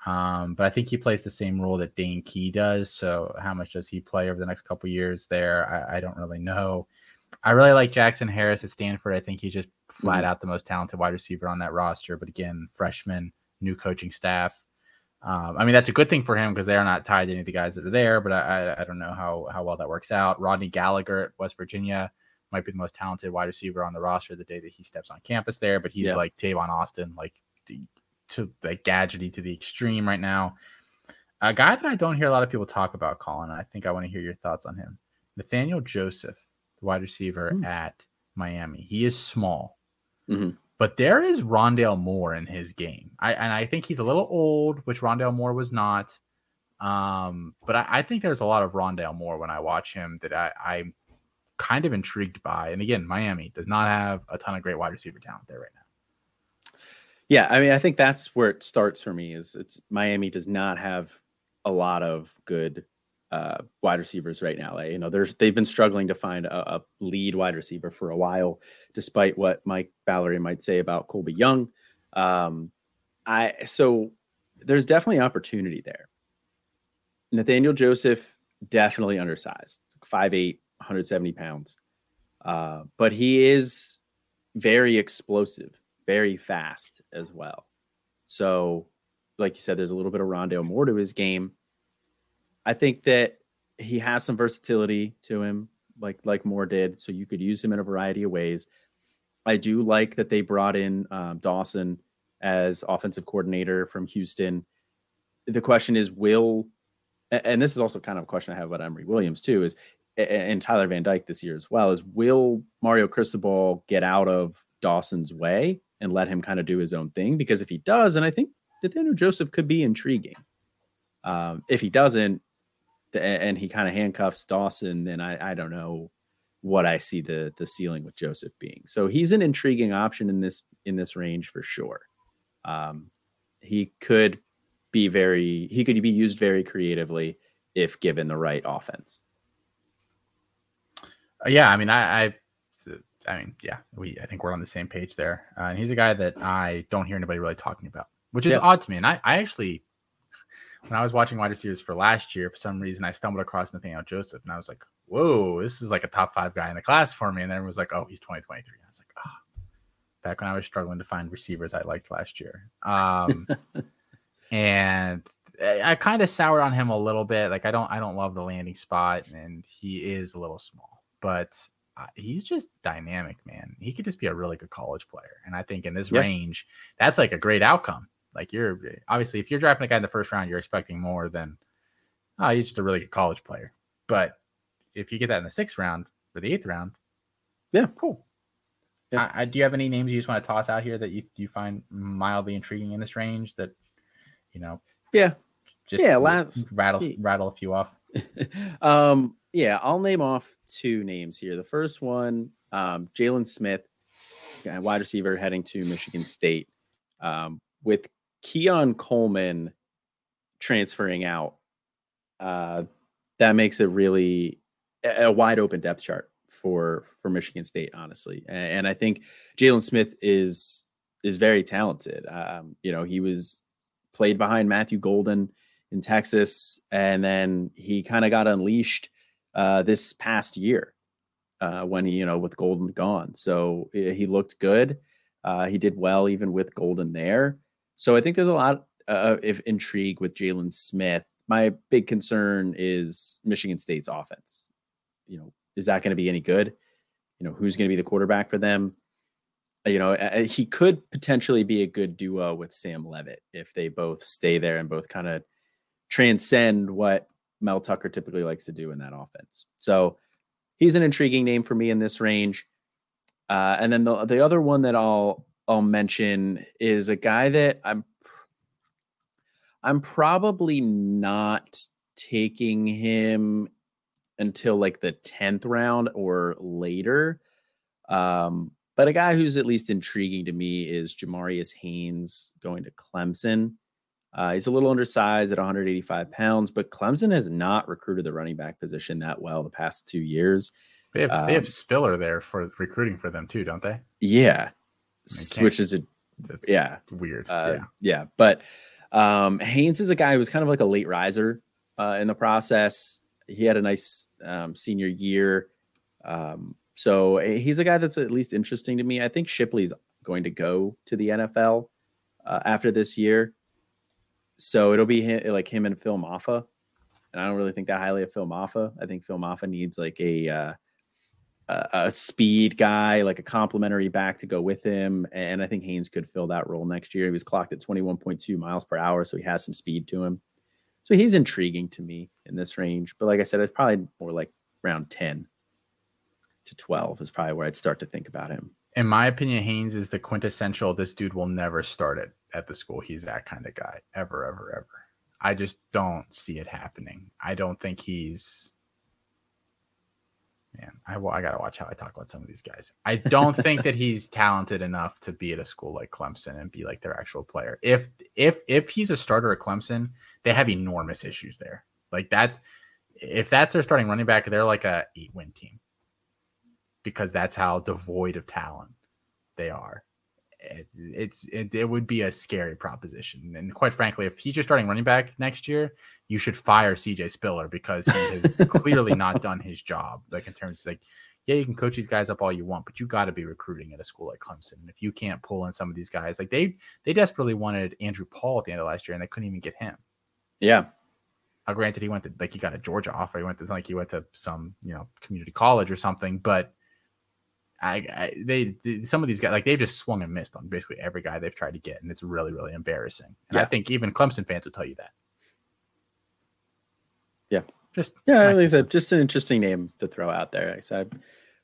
Um, but I think he plays the same role that Dane Key does. So how much does he play over the next couple years there? I, I, don't really know. I really like Jackson Harris at Stanford. I think he's just flat mm-hmm. out the most talented wide receiver on that roster. But again, freshman, new coaching staff. Um, I mean, that's a good thing for him because they are not tied to any of the guys that are there. But I, I, I don't know how how well that works out. Rodney Gallagher at West Virginia might be the most talented wide receiver on the roster the day that he steps on campus there. But he's yeah. like Tavon Austin, like the, to like gadgety to the extreme right now. A guy that I don't hear a lot of people talk about, Colin. I think I want to hear your thoughts on him. Nathaniel Joseph, wide receiver mm. at Miami. He is small, mm-hmm. but there is Rondale Moore in his game. I and I think he's a little old, which Rondale Moore was not. Um, but I, I think there's a lot of Rondale Moore when I watch him that I, I'm kind of intrigued by. And again, Miami does not have a ton of great wide receiver talent there right now. Yeah, I mean, I think that's where it starts for me. Is it's Miami does not have a lot of good uh, wide receivers right now. You know, there's they've been struggling to find a, a, lead wide receiver for a while, despite what Mike Valerie might say about Colby Young. Um, I so there's definitely opportunity there. Nathaniel Joseph definitely undersized, 5'8", 170 pounds, uh, but he is very explosive very fast as well. So, like you said, there's a little bit of Rondale Moore to his game. I think that he has some versatility to him, like like Moore did. So you could use him in a variety of ways. I do like that they brought in um, Dawson as offensive coordinator from Houston. The question is, will and this is also kind of a question I have about Emory Williams too, is and Tyler Van Dyke this year as well, is will Mario Cristobal get out of Dawson's way and let him kind of do his own thing. Because if he does, and I think Nathaniel Joseph could be intriguing. Um, if he doesn't, and he kind of handcuffs Dawson, then I, I don't know what I see the the ceiling with Joseph being. So he's an intriguing option in this in this range for sure. Um, he could be very he could be used very creatively if given the right offense. Uh, yeah, I mean, I, I I mean, yeah, we I think we're on the same page there. Uh, and he's a guy that I don't hear anybody really talking about, which is odd to me. And I, I actually, when I was watching wide receivers for last year, for some reason I stumbled across Nathaniel Joseph, and I was like, "Whoa, this is like a top five guy in the class for me." And then everyone was like, "Oh, he's 2023." I was like, "Oh." Back when I was struggling to find receivers I liked last year, um, and I, I kind of soured on him a little bit. Like I don't, I don't love the landing spot, and he is a little small, but he's just dynamic, man. He could just be a really good college player. And I think in this yep. range, that's like a great outcome. Like you're obviously if you're drafting a guy in the first round, you're expecting more than oh, he's just a really good college player. But if you get that in the sixth round or the eighth round, yeah, cool. Yeah. I, I, do you have any names you just want to toss out here that you you find mildly intriguing in this range that you know? Yeah, just yeah, last, rattle rattle a few off. um, yeah, I'll name off two names here. The first one, um, Jaylon Smith, wide receiver heading to Michigan State, um, with Keon Coleman transferring out. Uh, that makes it really a wide open depth chart for for Michigan State, honestly. And, and I think Jalen Smith is is very talented. Um, you know, he was played behind Matthew Golden in Texas, and then he kind of got unleashed uh, this past year uh, when he, you know, with Golden gone. So he looked good. Uh, he did well even with Golden there. So I think there's a lot of intrigue with Jalen Smith. My big concern is Michigan State's offense. You know, is that going to be any good? You know, who's going to be the quarterback for them? You know, he could potentially be a good duo with Sam Leavitt if they both stay there and both kind of transcend what Mel Tucker typically likes to do in that offense. So he's an intriguing name for me in this range. Uh, and then the the other one that I'll I'll mention is a guy that I'm I'm probably not taking him until like the 10th round or later. Um, but a guy who's at least intriguing to me is Jamarius Haynes going to Clemson. Uh, he's a little undersized at 185 pounds, but Clemson has not recruited the running back position that well the past two years. They have, um, they have Spiller there for recruiting for them too, don't they? Yeah, which is a yeah weird. Uh, yeah, yeah. But um, Haynes is a guy who was kind of like a late riser uh, in the process. He had a nice um, senior year, um, so eh, he's a guy that's at least interesting to me. I think Shipley's going to go to the NFL uh, after this year. So it'll be him, like him and Phil Mafah. And I don't really think that highly of Phil Mafah. I think Phil Mafah needs like a uh, a, speed guy, like a complimentary back to go with him. And I think Haynes could fill that role next year. He was clocked at 21.2 miles per hour, so he has some speed to him. So he's intriguing to me in this range. But like I said, it's probably more like round 10 to 12 is probably where I'd start to think about him. In my opinion, Haynes is the quintessential this dude will never start it at the school. He's that kind of guy ever, ever, ever. I just don't see it happening. I don't think he's. Man, I, I got to watch how I talk about some of these guys. I don't think that he's talented enough to be at a school like Clemson and be like their actual player. If if if he's a starter at Clemson, they have enormous issues there. Like that's if that's their starting running back, they're like a eight win team because that's how devoid of talent they are it, it's it, it would be a scary proposition. And quite frankly, if he's just starting running back next year, you should fire CJ Spiller because he has clearly not done his job. Like in terms of like, yeah, you can coach these guys up all you want, but you got to be recruiting at a school like Clemson. And if you can't pull in some of these guys, like they they desperately wanted Andrew Paul at the end of last year, and they couldn't even get him. Yeah. Now, granted, he went to like he got a Georgia offer. He went to like he went to some you know community college or something, but I, I they, they, some of these guys like they've just swung and missed on basically every guy they've tried to get, and it's really really embarrassing. And yeah. I think even Clemson fans will tell you that. Yeah, just yeah, like I said, just an interesting name to throw out there. I said, I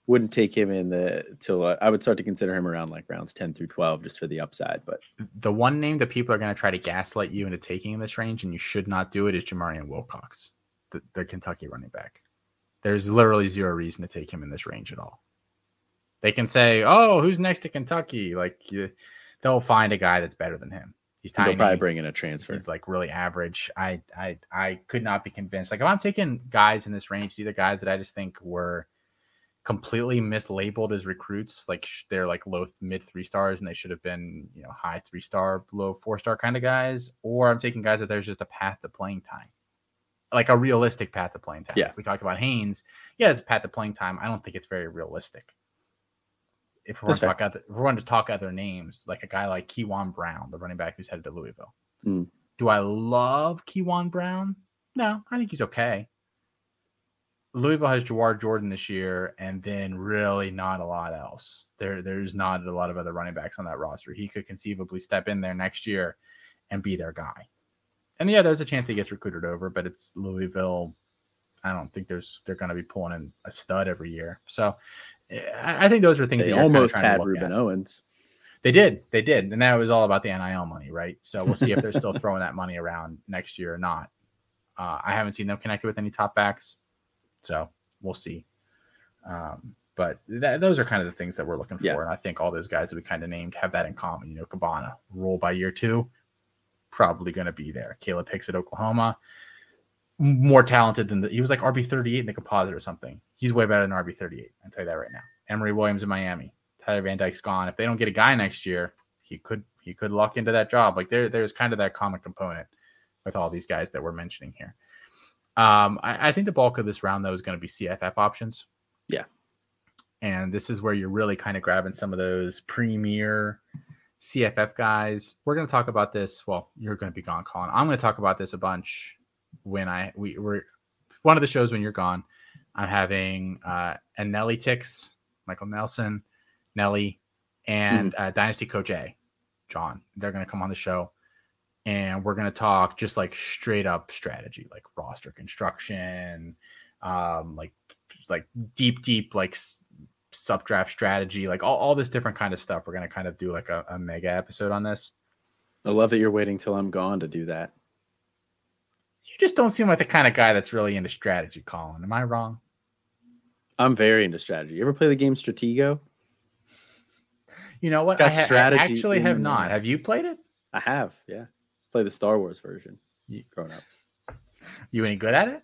wouldn't take him in the till uh, I would start to consider him around like rounds ten through twelve just for the upside. But the one name that people are going to try to gaslight you into taking in this range, and you should not do it, is Jamarian Wilcox, the, the Kentucky running back. There's literally zero reason to take him in this range at all. They can say, "Oh, who's next to Kentucky?" Like you, they'll find a guy that's better than him. He's tiny. They'll probably bring in a transfer. He's like really average. I I I could not be convinced. Like if I'm taking guys in this range, these are guys that I just think were completely mislabeled as recruits. Like they're like low mid three stars, and they should have been you know high three star, low four star kind of guys. Or I'm taking guys that there's just a path to playing time like a realistic path to playing time. Yeah. We talked about Haynes. Yeah, it's a path to playing time. I don't think it's very realistic if we want to talk other, if we want to talk other names, like a guy like Keyjuan Brown, the running back who's headed to Louisville. Mm. Do I love Keyjuan Brown? No, I think he's okay. Louisville has Jawhar Jordan this year, and then really not a lot else. There, there's not a lot of other running backs on that roster. He could conceivably step in there next year and be their guy. And yeah, there's a chance he gets recruited over, but it's Louisville. I don't think there's they're going to be pulling in a stud every year. So I think those are things they almost kind of had Rueben at. Owens. They did, they did, and that was all about the NIL money, right? So we'll see if they're still throwing that money around next year or not. Uh, I haven't seen them connected with any top backs, so we'll see. Um, but th- those are kind of the things that we're looking for, yeah. and I think all those guys that we kind of named have that in common. You know, Cabana roll by year two, probably going to be there. Caleb Hicks at Oklahoma, more talented than the, he was like RB thirty eight in the composite or something. He's way better than RB thirty eight. I tell you that right now. Emory Williams in Miami. Tyler Van Dyke's gone. If they don't get a guy next year, he could he could lock into that job. Like there there's kind of that common component with all these guys that we're mentioning here. Um, I, I think the bulk of this round though is going to be CFF options. Yeah, and this is where you're really kind of grabbing some of those premier CFF guys. We're going to talk about this. Well, you're going to be gone, Colin. I'm going to talk about this a bunch when I we were one of the shows when you're gone. I'm having uh, a Nelly Ticks, Michael Nelson, Nelly, and mm. uh, Dynasty Coach A, John. They're going to come on the show, and we're going to talk just like straight up strategy, like roster construction, um, like like deep, deep, like sub draft strategy, like all, all this different kind of stuff. We're gonna kind of do like a, a mega episode on this. I love that you're waiting till I'm gone to do that. You just don't seem like the kind of guy that's really into strategy, Colin. Am I wrong? I'm very into strategy. You ever play the game Stratego? You know what? I, ha- I, actually have not. Have you played it? I have. Yeah, play the Star Wars version. You, growing up. You any good at it?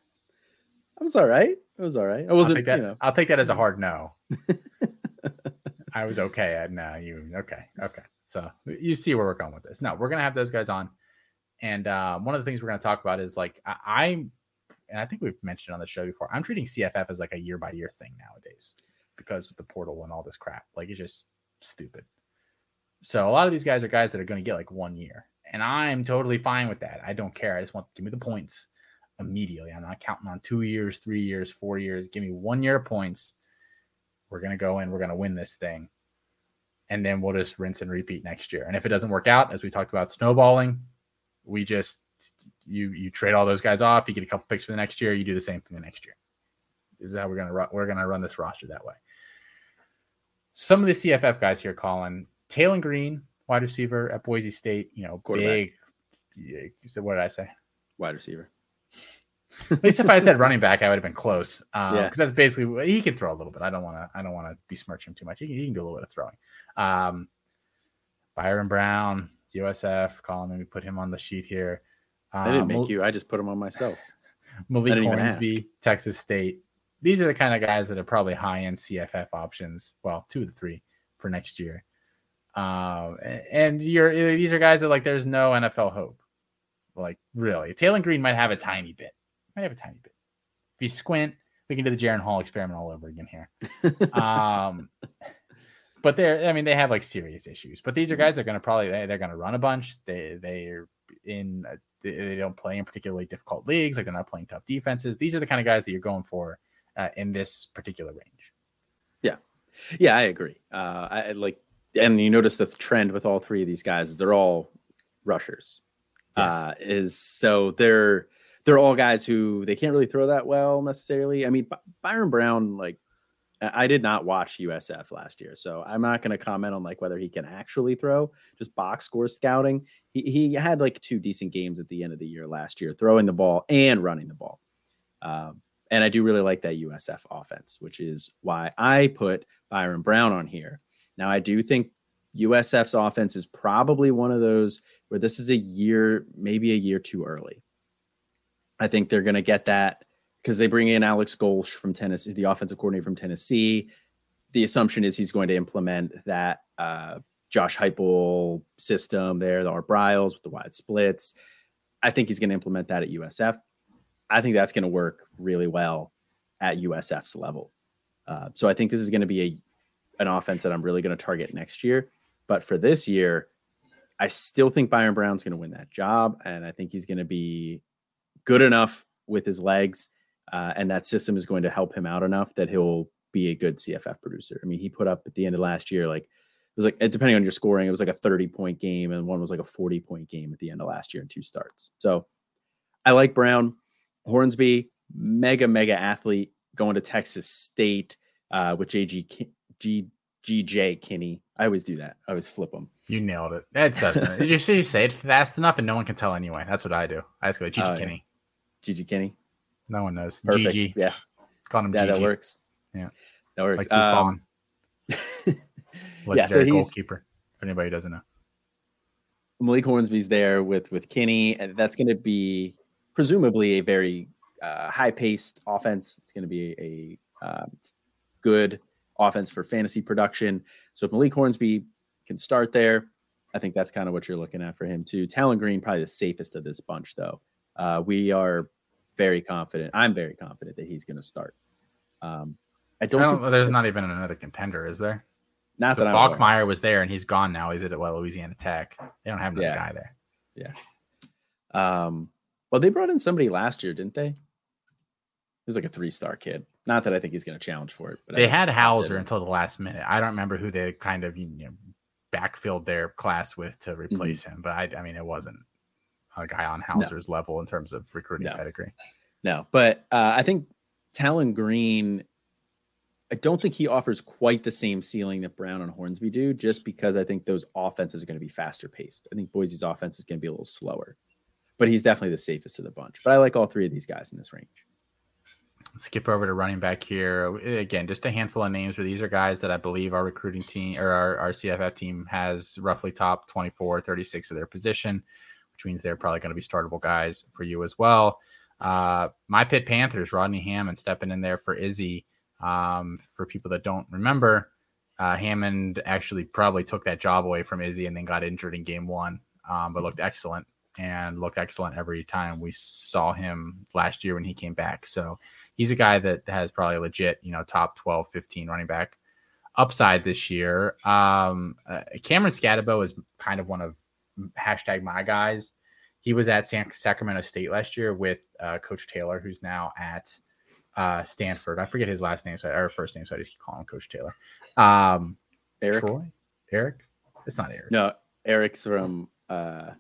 I was all right. It was all right. I wasn't. I'll take that, you know. I'll take that as a hard no. I was okay at no. You okay? Okay. So you see where we're going with this. No, we're gonna have those guys on, and uh, one of the things we're gonna talk about is like I, I'm, and I think we've mentioned on the show before. I'm treating CFF as like a year by year thing nowadays because with the portal and all this crap, like it's just stupid. So a lot of these guys are guys that are going to get like one year, and I'm totally fine with that. I don't care. I just want to give me the points immediately. I'm not counting on two years, three years, four years. Give me one year of points. We're gonna go in. We're gonna win this thing, and then we'll just rinse and repeat next year. And if it doesn't work out, as we talked about snowballing, we just you you trade all those guys off. You get a couple picks for the next year. You do the same thing the next year. This is how we're gonna run. We're gonna run this roster that way. Some of the CFF guys here, Colin Taylen Green, wide receiver at Boise State. You know, big. You said what did I say? Wide receiver. At least if I said running back, I would have been close. Um, yeah, because that's basically he can throw a little bit. I don't want to. I don't want to besmirch him too much. He can, he can do a little bit of throwing. Um, Byron Brown, USF. Colin, let me put him on the sheet here. Um, I didn't make you. I just put him on myself. Malik Hornsby, Texas State. These are the kind of guys that are probably high end CFF options. Well, two of the three for next year. Um, and you're these are guys that like there's no NFL hope. Like really, Taylen Green might have a tiny bit. Might have a tiny bit. If you squint, we can do the Jaren Hall experiment all over again here. um, but they're, I mean, they have like serious issues. But these are guys that are going to probably they're going to run a bunch. They they're in they don't play in particularly difficult leagues. Like they're not playing tough defenses. These are the kind of guys that you're going for uh, in this particular range. Yeah, yeah, I agree. Uh, I like, and you notice the trend with all three of these guys is they're all rushers yes. uh, is so they're they're all guys who they can't really throw that well necessarily. I mean, Byron Brown, like I did not watch USF last year, so I'm not going to comment on like whether he can actually throw. Just box score scouting, he he had like two decent games at the end of the year last year, throwing the ball and running the ball. Um, and I do really like that USF offense, which is why I put Byron Brown on here. Now I do think USF's offense is probably one of those where this is a year, maybe a year too early. I think they're going to get that because they bring in Alex Golesh from Tennessee, the offensive coordinator from Tennessee. The assumption is he's going to implement that uh, Josh Heupel system there, the Art Briles with the wide splits. I think he's going to implement that at USF. I think that's going to work really well at USF's level. Uh, so I think this is going to be a an offense that I'm really going to target next year. But for this year, I still think Byron Brown's going to win that job, and I think he's going to be good enough with his legs, uh, and that system is going to help him out enough that he'll be a good CFF producer. I mean, he put up at the end of last year like it was like depending on your scoring, it was like a 30 point game, and one was like a 40 point game at the end of last year in two starts. So I like Brown, Hornsby, mega mega athlete going to Texas State uh, with JG G, GJ Kinney. I always do that. I always flip them. You nailed it. Says Did you see you say it fast enough and no one can tell anyway? That's what I do. I just go Gigi oh, Kinney. Yeah. Gigi Kinney. No one knows. Perfect. Gigi. Yeah. Call him yeah, Gigi. that works. Yeah. That works. Like um, yeah, so he's goalkeeper. If anybody doesn't know. Malik Hornsby's there with with Kinney, and that's going to be presumably a very uh, high paced offense. It's going to be a, uh, good offense for fantasy production. So if Malik Hornsby can start there, I think that's kind of what you're looking at for him too. Taylen Green, probably the safest of this bunch, though. Uh, we are very confident. I'm very confident that he's going to start. Um, I don't. I don't there's not even another contender, is there? Not so that Bachmeier was there and he's gone now. He's at well Louisiana Tech. They don't have another yeah. guy there. Yeah. Um. Well, they brought in somebody last year, didn't they? It was like a three star kid. Not that I think he's going to challenge for it, but they had Hauser until the last minute. I don't remember who they kind of you know backfilled their class with to mm-hmm. replace mm-hmm. him, but I, I, mean it wasn't a guy on Hauser's no. level in terms of recruiting no. pedigree. No, but uh, I think Taylen Green I don't think he offers quite the same ceiling that Brown and Hornsby do, just because I think those offenses are going to be faster paced. I think Boise's offense is going to be a little slower, but he's definitely the safest of the bunch. But I like all three of these guys in this range. Let's skip over to running back here. Again, just a handful of names, but these are guys that I believe our recruiting team or our, our CFF team has roughly top 24, 36 of their position, which means they're probably going to be startable guys for you as well. Uh, my Pitt Panthers, Rodney Hammond stepping in there for Izzy. Um, for people that don't remember, uh, Hammond actually probably took that job away from Izzy and then got injured in game one, um, but looked excellent and looked excellent every time we saw him last year when he came back. So he's a guy that has probably legit, you know, top 12, 15 running back upside this year. Um, uh, Cameron Skattebo is kind of one of hashtag my guys. He was at San- Sacramento State last year with uh, Coach Taylor, who's now at uh, Stanford. I forget his last name, so or first name, so I just keep calling him Coach Taylor. Um, Eric, Troy, Eric. It's not Eric. no, Eric's from uh,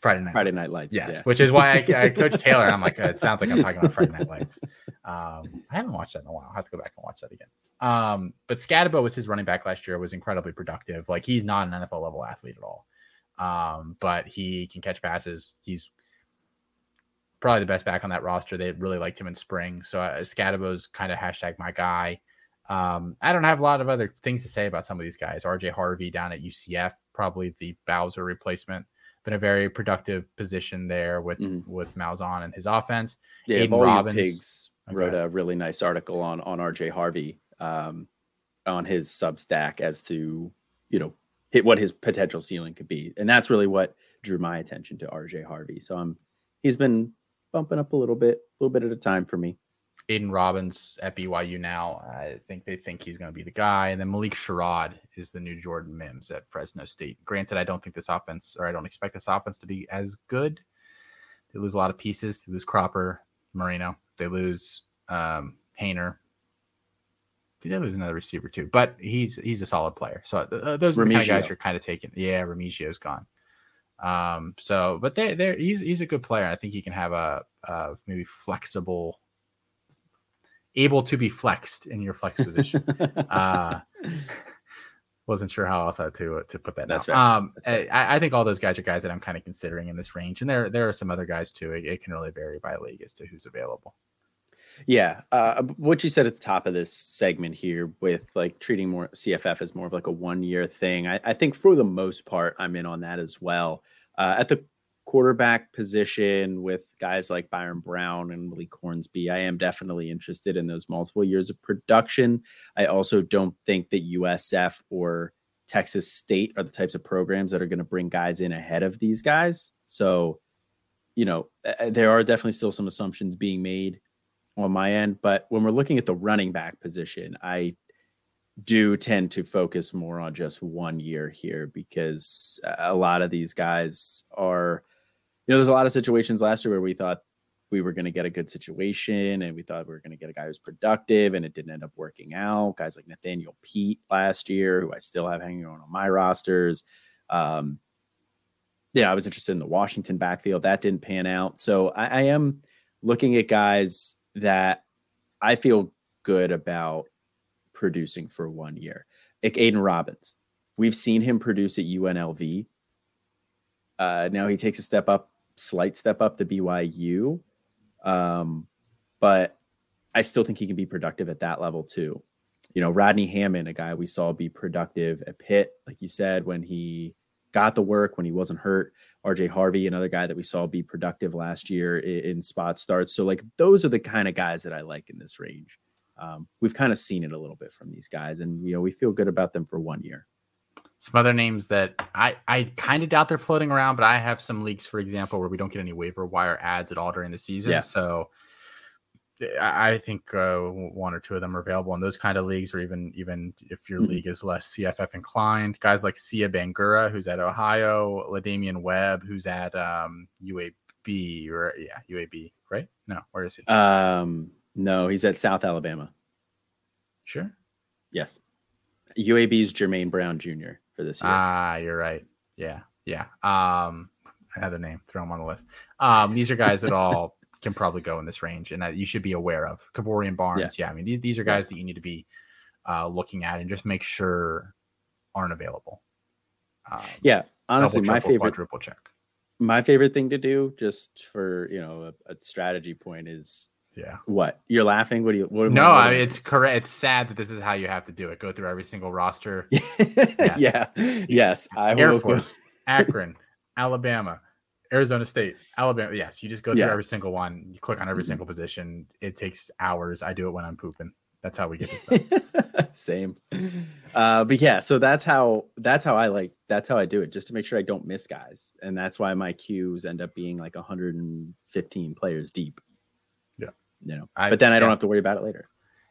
Friday night. Friday Night Lights. Yes, yeah. which is why I, I Coach Taylor. I'm like, uh, it sounds like I'm talking about Friday Night Lights. Um, I haven't watched that in a while. I have to go back and watch that again. Um, but Skattebo was his running back last year. Was incredibly productive. Like he's not an NFL level athlete at all. Um, but he can catch passes. He's probably the best back on that roster. They really liked him in spring. So uh, Skattebo's kind of hashtag my guy. Um, I don't have a lot of other things to say about some of these guys. RJ Harvey down at UCF, probably the Bowser replacement. Been a very productive position there with Mhm. with Malzahn and his offense. Yeah, Aidan Robbins. Pigs wrote a really nice article on on RJ Harvey um, on his Substack as to you know hit what his potential ceiling could be, and that's really what drew my attention to RJ Harvey. So I'm he's been bumping up a little bit, a little bit at a time for me. Aidan Robbins at BYU now. I think they think he's going to be the guy. And then Malik Sherrod is the new Jordan Mims at Fresno State. Granted, I don't think this offense, or I don't expect this offense to be as good. They lose a lot of pieces. They lose Cropper, Marino. They lose um, Haener. They lose another receiver too? But he's he's a solid player. So uh, those are the kind of guys you're kind of taking. Yeah, Remigio's gone. Um, so but they they he's he's a good player. I think he can have a, a maybe flexible able to be flexed in your flex position. uh, wasn't sure how else I to to put that. That's right. Um, That's right. I, I think all those guys are guys that I'm kind of considering in this range, and there there are some other guys too. It, it can really vary by league as to who's available. Yeah, uh, what you said at the top of this segment here, with like treating more CFF as more of like a one year thing, I, I think for the most part, I'm in on that as well. Uh, at the quarterback position with guys like Byron Brown and Malik Hornsby, I am definitely interested in those multiple years of production. I also don't think that USF or Texas State are the types of programs that are going to bring guys in ahead of these guys. So, you know, there are definitely still some assumptions being made on my end. But when we're looking at the running back position, I do tend to focus more on just one year here because a lot of these guys are, you know, there's a lot of situations last year where we thought we were going to get a good situation and we thought we were going to get a guy who's productive and it didn't end up working out. Guys like Nathaniel Pete last year, who I still have hanging on on my rosters. Um, yeah, I was interested in the Washington backfield. That didn't pan out. So I, I am looking at guys that I feel good about producing for one year. Like Aidan Robbins, we've seen him produce at UNLV. Uh, now he takes a step up, slight step up to BYU, um, but I still think he can be productive at that level too. You know, Rodney Hammond, a guy we saw be productive at Pitt, like you said, when he got the work, when he wasn't hurt. RJ Harvey, another guy that we saw be productive last year in, in spot starts. So, like, those are the kind of guys that I like in this range. Um, we've kind of seen it a little bit from these guys, and you know, we feel good about them for one year. Some other names that I I kind of doubt they're floating around, but I have some leaks, for example, where we don't get any waiver wire ads at all during the season. Yeah. So I think uh, one or two of them are available in those kind of leagues, or even even if your Mhm. league is less CFF inclined. Guys like Sieh Bangura, who's at Ohio, Ladamian Webb, who's at um, UAB, or yeah, UAB, right? No, where is he? Um, no, he's at South Alabama. sure. Yes, UAB's Jermaine Brown Jr. for this year. Ah, you're right. Yeah, yeah. Um, another name, throw them on the list. Um, these are guys that all can probably go in this range, and that you should be aware of. Kavorian Barnes, yeah. I mean, these these are guys that you need to be uh, looking at and just make sure aren't available. Um, yeah, honestly, double, my favorite quadruple check. My favorite thing to do, just for you know a, a strategy point, is yeah. What you're laughing? What do you? What, no, I mean, it's correct. It's sad that this is how you have to do it. Go through every single roster. yes. yeah. Yes. I Air Force, Akron, Alabama, Arizona State, Alabama. Yes, you just go through yeah. every single one. You click on every mm-hmm. single position. It takes hours. I do it when I'm pooping. That's how we get this done. Same. Uh, but yeah, so that's how that's how I like that's how I do it, just to make sure I don't miss guys, and that's why my queues end up being like 115 players deep Yeah, you know. I, but then I don't have to worry about it later.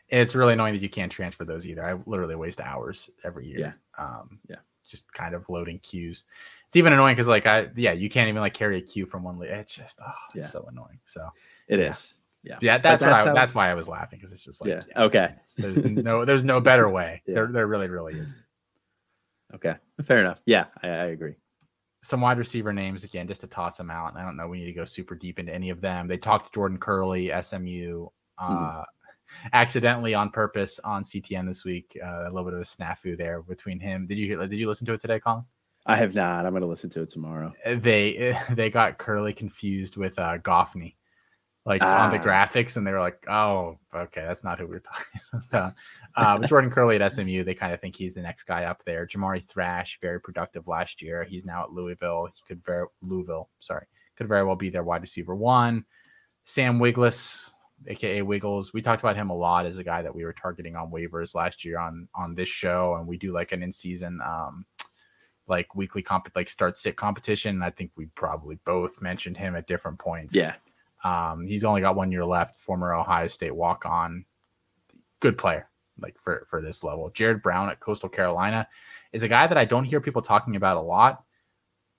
It's really annoying that you can't transfer those either. I literally waste hours every year. Yeah. Um, yeah. Just kind of loading queues. It's even annoying because like I yeah you can't even like carry a queue from one. It's just oh it's yeah. so annoying. So it yeah. is. Yeah. Yeah. That's, that's what I, how... that's why I was laughing because it's just like yeah. yeah okay. There's no there's no better way. There there really really isn't. Okay. Fair enough. Yeah, I, I agree some wide receiver names again, just to toss them out. And I don't know, we need to go super deep into any of them. They talked to Jordan Kerley, SMU, uh, mm-hmm. Accidentally on purpose on CTN this week. Uh, a little bit of a snafu there between him. Did you hear? did you listen to it today, Colin? I have not. I'm going to listen to it tomorrow. Uh, they they got Kerley confused with uh, Goffney like ah. on the ah. graphics, and they were like, "Oh, okay, that's not who we are talking about." Uh, but Jordan Kerley at SMU, they kind of think he's the next guy up there. Jamari Thrash, very productive last year. He's now at Louisville. He could very Louisville, sorry, could very well be their wide receiver one. Sam Wiggles, aka Wiggles, we talked about him a lot as a guy that we were targeting on waivers last year on on this show, and we do like an in season. Um, like weekly comp like start sit competition. I think we probably both mentioned him at different points. Yeah. Um, he's only got one year left. Former Ohio State walk on, good player like for for this level. Jared Brown at Coastal Carolina is a guy that I don't hear people talking about a lot.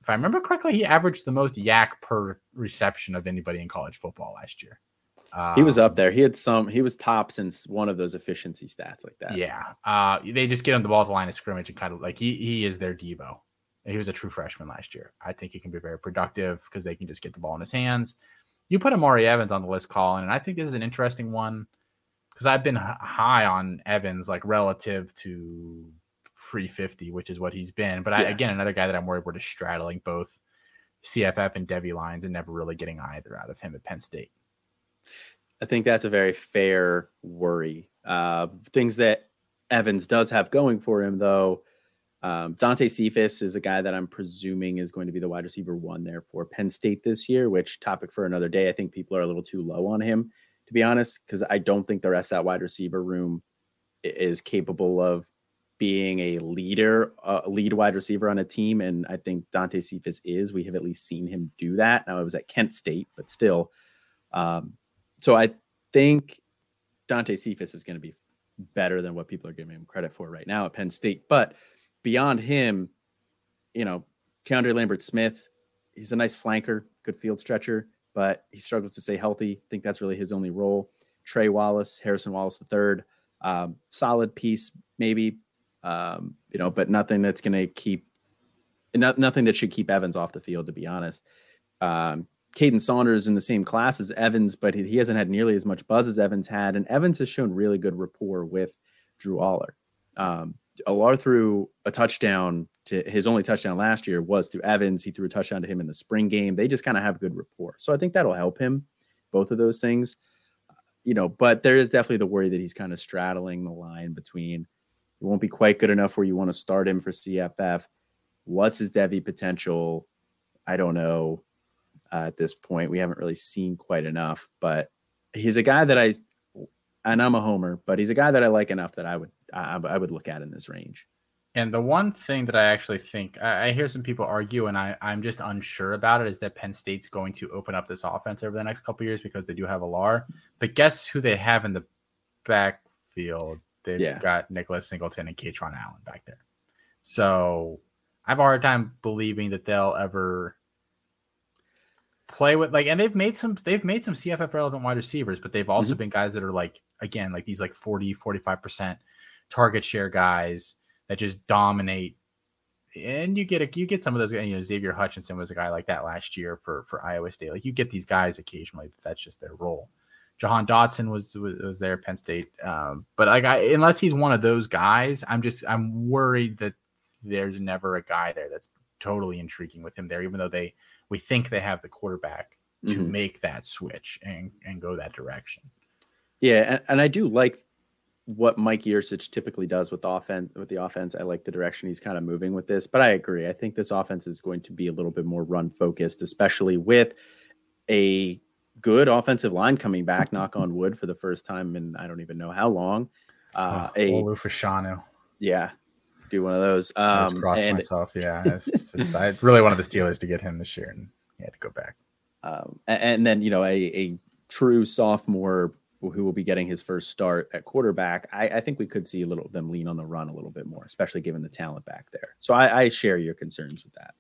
If I remember correctly, he averaged the most YAC per reception of anybody in college football last year. Um, he was up um, there. He had some. He was top since one of those efficiency stats like that. Yeah. Uh, they just get him the ball at the line of scrimmage and kind of like he he is their Deebo. He was a true freshman last year. I think he can be very productive because they can just get the ball in his hands you put Omari Evans on the list, Colin, and I think this is an interesting one because I've been high on Evans, like relative to free 50, which is what he's been. But yeah. I, again, another guy that I'm worried we're just straddling both CFF and Devy lines and never really getting either out of him at Penn State. I think that's a very fair worry. Uh, things that Evans does have going for him, though, um, Dante Cephas is a guy that I'm presuming is going to be the wide receiver one there for Penn State this year, which topic for another day. I think people are a little too low on him, to be honest, because I don't think the rest of that wide receiver room is capable of being a leader, a lead wide receiver on a team. And I think Dante Cephas is. We have at least seen him do that. Now it was at Kent State, but still. Um, so I think Dante Cephas is going to be better than what people are giving him credit for right now at Penn State. But beyond him, you know, Keandre Lambert Smith, he's a nice flanker, good field stretcher, but he struggles to stay healthy. I think that's really his only role. Trey Wallace, Harrison Wallace the third, um, solid piece maybe, um, you know, but nothing that's going to keep, not, nothing that should keep Evans off the field. To be honest, um, Kaden Saunders in the same class as Evans, but he, hasn't had nearly as much buzz as Evans had, and Evans has shown really good rapport with Drew Allar. Um, Allar threw a touchdown to his only touchdown last year was through Evans. He threw a touchdown to him in the spring game. They just kind of have good rapport. So I think that'll help him, both of those things. You know, but there is definitely the worry that he's kind of straddling the line between it won't be quite good enough where you want to start him for CFF. What's his Devy potential? I don't know uh, at this point. We haven't really seen quite enough, but he's a guy that I, and I'm a homer, but he's a guy that I like enough that I would I, I would look at in this range. And the one thing that I actually think I, I, hear some people argue, and I, I'm just unsure about it, is that Penn State's going to open up this offense over the next couple years because they do have Allar. But guess who they have in the backfield? They've yeah. got Nicholas Singleton and Kaytron Allen back there. So I have a hard time believing that they'll ever play with like and they've made some they've made some CFF relevant wide receivers, but they've also mm-hmm. been guys that are like again like these like 40 45 percent target share guys that just dominate. And you get a, you get some of those. You know, Xavier Hutchinson was a guy like that last year for for Iowa State. Like you get these guys occasionally. that's just their role. Jahan Dotson was, was was there, Penn State. Um, but like, I, unless he's one of those guys, I'm just I'm worried that there's never a guy there that's totally intriguing with him there, even though they we think they have the quarterback to mm-hmm. make that switch and and go that direction. Yeah, and, and I do like what Mike Yurcich typically does with the offense with the offense. I like the direction he's kind of moving with this, but I agree. I think this offense is going to be a little bit more run focused, especially with a good offensive line coming back, knock on wood, for the first time in I don't even know how long. Uh, oh, a Fashanu. Yeah, do one of those. Um, I crossed and, myself. Yeah, just, I really wanted the Steelers to get him this year, and he had to go back. Um, and, and, then you know a, a true sophomore who will be getting his first start at quarterback. I, I, think we could see a little of them lean on the run a little bit more, especially given the talent back there. So I, I share your concerns with that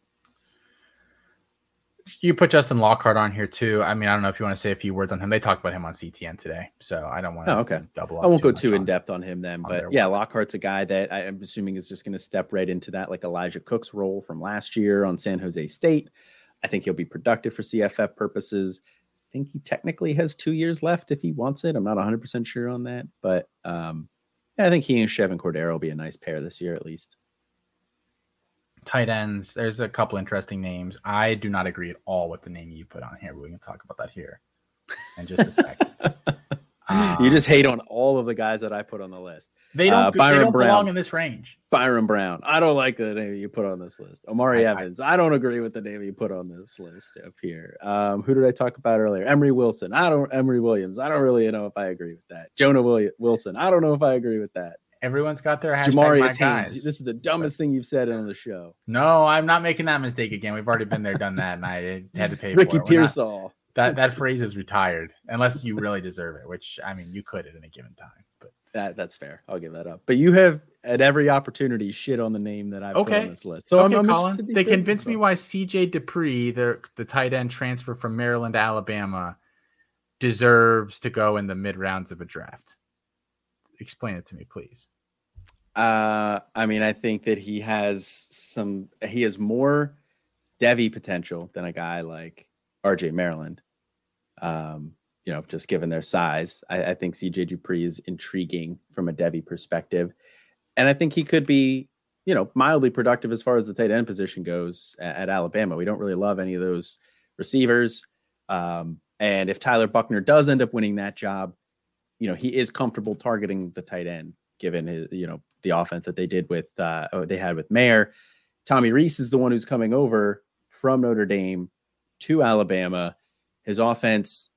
you put Justin Lockhart on here too. I mean, I don't know if you want to say a few words on him. They talked about him on CTN today, so I don't want to. Oh, okay. Double. I won't go too in depth on him then, but yeah, Lockhart's a guy that I am assuming is just going to step right into that like Elijah Cook's role from last year on San Jose State. I think he'll be productive for CFF purposes. I think he technically has two years left if he wants it. I'm not 100 percent sure on that, but um, yeah, I think he and Chevan Cordero will be a nice pair this year at least tight ends. There's a couple interesting names. I do not agree at all with the name you put on here, we can talk about that here in just a second. um, you just hate on all of the guys that I put on the list. They don't, uh, Byron they don't Brown, belong in this range. Byron Brown. I don't like the name you put on this list. Omari I, Evans. I, I, don't agree with the name you put on this list up here. Um, who did I talk about earlier? Emory Wilson. I don't. Emory Williams. I don't really know if I agree with that. Jonah Wilson. I don't know if I agree with that. Everyone's got their hashtag Jamarius guys. This is the dumbest thing you've said on the show. No, I'm not making that mistake again. We've already been there, done that, and I had to pay Ricky for it. Ricky Pearsall. That that phrase is retired unless you really deserve it, which I mean you could at any given time. But that that's fair. I'll give that up. But you have at every opportunity shit on the name that I've okay. put on this list. So okay, I'm, I'm Colin, they convinced me why CJ Dippre, the the tight end transfer from Maryland to Alabama, deserves to go in the mid rounds of a draft. Explain it to me, please. Uh, I mean, I think that he has some. He has more Devy potential than a guy like RJ Maryland. Um, you know, just given their size, I, I think CJ Dippre is intriguing from a Devy perspective, and I think he could be, you know, mildly productive as far as the tight end position goes at, at Alabama. We don't really love any of those receivers, um, and if Tyler Buchner does end up winning that job, you know, he is comfortable targeting the tight end given his, you know, the offense that they did with uh, oh, they had with Mayer. Tommy Rees is the one who's coming over from Notre Dame to Alabama. His offense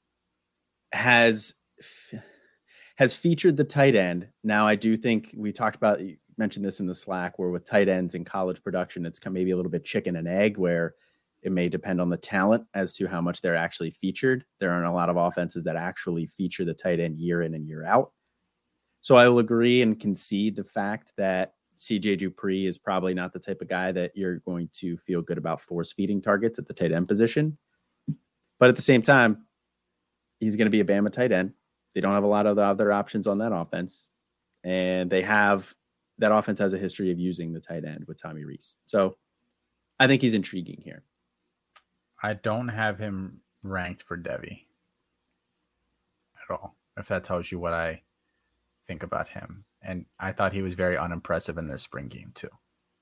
has has featured the tight end. Now, I do think we talked about you mentioned this in the Slack where with tight ends in college production, it's maybe a little bit chicken and egg where it may depend on the talent as to how much they're actually featured. There aren't a lot of offenses that actually feature the tight end year in and year out. So I will agree and concede the fact that CJ Dippre is probably not the type of guy that you're going to feel good about force feeding targets at the tight end position. But at the same time, he's going to be a Bama tight end. They don't have a lot of the other options on that offense. And they have that offense has a history of using the tight end with Tommy Rees. So I think he's intriguing here. I don't have him ranked for Devy at all. If that tells you what I think about him. And I thought he was very unimpressive in their spring game too.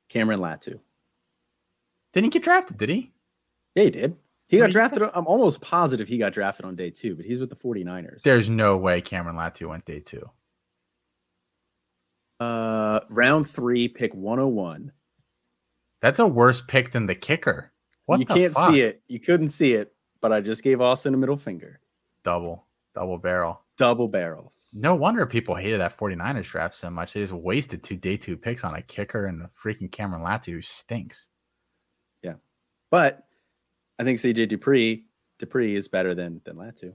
Cameron Latu. Didn't he get drafted, did he? Yeah, he did. He got drafted. I'm almost positive he got drafted on day two, but he's with the 49ers. There's no way Cameron Latu went day two. Uh, round three, pick 101. That's a worse pick than the kicker. What you can't fuck? see it. You couldn't see it, but I just gave Austin a middle finger. Double, double barrel. Double barrels. No wonder people hated that 49ers draft so much. They just wasted two day two picks on a kicker and the freaking Cameron Latu who stinks. Yeah. But I think CJ Dupree Dupree is better than than Latu.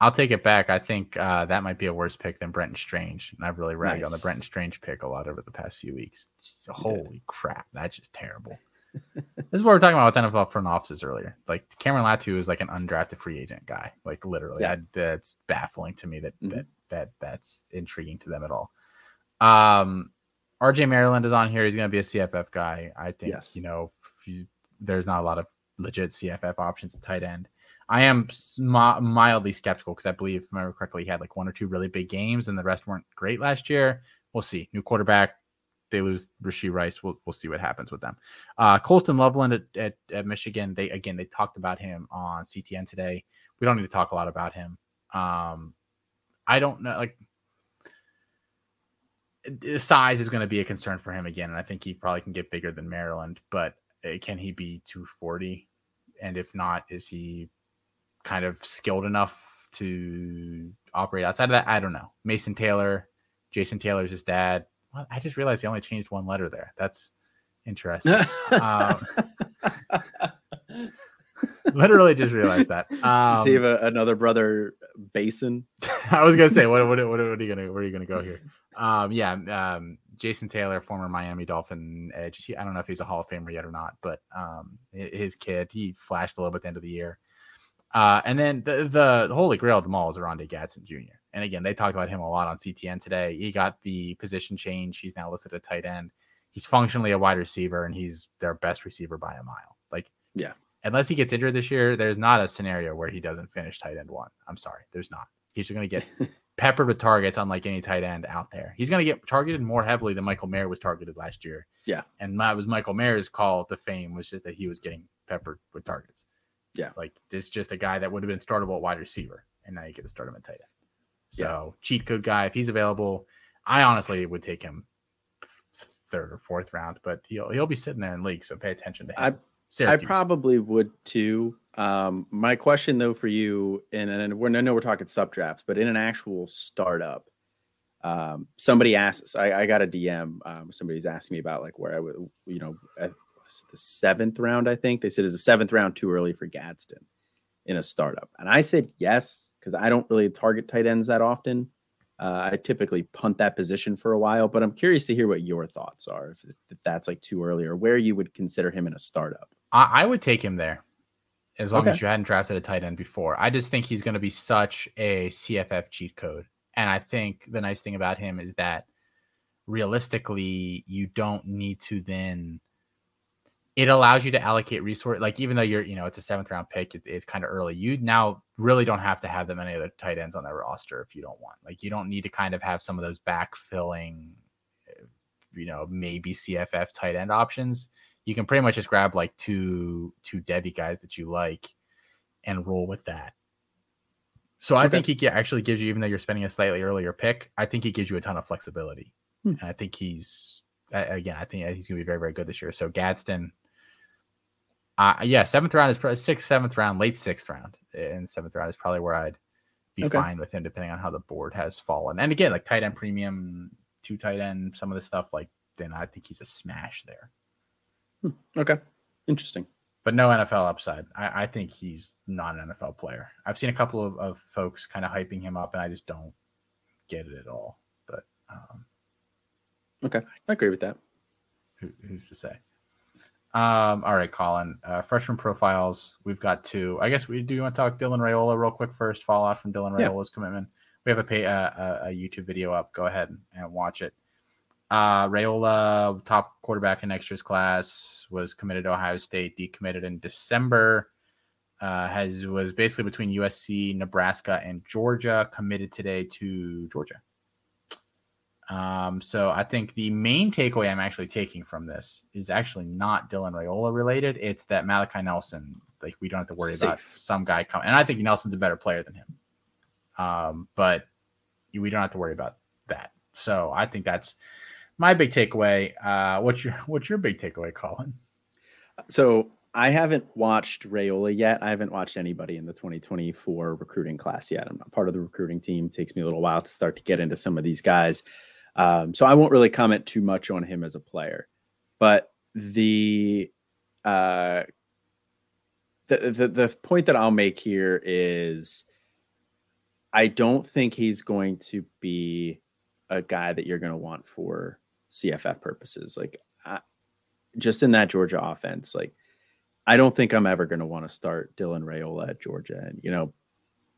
I'll take it back. I think uh, that might be a worse pick than Brenton Strange. And I've really ragged nice. on the Brenton Strange pick a lot over the past few weeks. Holy crap. That's just terrible. this is what we're talking about with NFL front offices earlier. Like Cameron Latu is like an undrafted free agent guy. Like literally, yeah. I, that's baffling to me that mm-hmm. that that that's intriguing to them at all. Um, RJ Maryland is on here. He's going to be a CFF guy. I think yes. you know you, there's not a lot of legit CFF options at tight end. I am mildly skeptical because I believe, if I remember correctly, he had like one or two really big games, and the rest weren't great last year. We'll see. New quarterback. They lose Rashee Rice. We'll, we'll see what happens with them. Uh, Colston Loveland at, at, at, Michigan. They again they talked about him on CTN today. We don't need to talk a lot about him. Um, I don't know like size is going to be a concern for him again, and I think he probably can get bigger than Maryland. But uh, can he be 240? And if not, is he kind of skilled enough to operate outside of that? I don't know. Mason Taylor, Jason Taylor's his dad. Well, I just realized he only changed one letter there. That's interesting. um, literally just realized that. Um, See if another brother Basin. I was gonna say, what, what, what, what are you gonna, where are you gonna go here? Um, yeah, um, Jason Taylor, former Miami Dolphin edge. I don't know if he's a Hall of Famer yet or not, but um, his kid, he flashed a little bit at the end of the year. Uh, and then the, the, the holy grail of them all is Oronde Gadsden Jr. And again, they talked about him a lot on CTN today. He got the position change. He's now listed at tight end. He's functionally a wide receiver, and he's their best receiver by a mile. Like, yeah, unless he gets injured this year, there's not a scenario where he doesn't finish tight end one. I'm sorry, there's not. He's going to get peppered with targets, unlike any tight end out there. He's going to get targeted more heavily than Michael Mayer was targeted last year. Yeah, and that was Michael Mayer's call to fame was just that he was getting peppered with targets. Yeah, like this just a guy that would have been startable at wide receiver, and now you get to start him at tight end. So yeah. cheat code guy, if he's available, I honestly would take him third or fourth round, but he'll he'll be sitting there in league, so pay attention to him. I, I probably would too. Um, my question though for you, and and we're, I know we're talking sub drafts, but in an actual startup, um, somebody asks, I, I got a DM. Um, somebody's asking me about like where I would, you know, the seventh round, I think they said is a seventh round too early for Gadsden in a startup, and I said yes because I don't really target tight ends that often. Uh, I typically punt that position for a while, but I'm curious to hear what your thoughts are if, if that's like too early or where you would consider him in a startup. I, I would take him there as long okay. as you hadn't drafted a tight end before. I just think he's going to be such a CFF cheat code. And I think the nice thing about him is that realistically, you don't need to then. It allows you to allocate resource. Like even though you're, you know, it's a seventh round pick, it, it's kind of early. You now really don't have to have that many other tight ends on that roster if you don't want. Like you don't need to kind of have some of those backfilling, you know, maybe CFF tight end options you can pretty much just grab like two two Devy guys that you like and roll with that. So I think he actually gives you, even though you're spending a slightly earlier pick, I think he gives you a ton of flexibility. Hmm. And I think he's again, I think he's going to be very, very good this year. So Gadsden, uh, yeah, seventh round is probably sixth, seventh round, late sixth round, and seventh round is probably where I'd be okay. fine with him, depending on how the board has fallen. And again, like tight end premium, two tight end, some of the stuff like then I think he's a smash there. Hmm. Okay. Interesting. But no NFL upside. I, I, think he's not an NFL player. I've seen a couple of, of folks kind of hyping him up, and I just don't get it at all. But um, okay, I agree with that. Who, who's to say? Um, all right, Colin. Uh, freshman profiles. We've got two. I guess we do. You want to talk Dylan Raiola real quick first? Follow out from Dylan Raiola's yeah. commitment. We have a pay uh, a, a YouTube video up. Go ahead and watch it. Uh, Raiola, top quarterback in next year's class, was committed to Ohio State, decommitted in December. Uh, has was basically between USC, Nebraska, and Georgia. Committed today to Georgia. Um, so I think the main takeaway I'm actually taking from this is actually not Dylan Raiola related. It's that Malachi Nelson, like we don't have to worry Safe. about some guy coming. And I think Nelson's a better player than him. Um, but we don't have to worry about that. So I think that's my big takeaway. Uh, what's your what's your big takeaway, Colin? So I haven't watched Raiola yet. I haven't watched anybody in the 2024 recruiting class yet. I'm not part of the recruiting team. It takes me a little while to start to get into some of these guys. Um, so I won't really comment too much on him as a player. But the uh, the, the the point that I'll make here is I don't think he's going to be a guy that you're going to want for CFF purposes. Like, I, just in that Georgia offense, like, I don't think I'm ever going to want to start Dylan Raiola at Georgia. And, you know,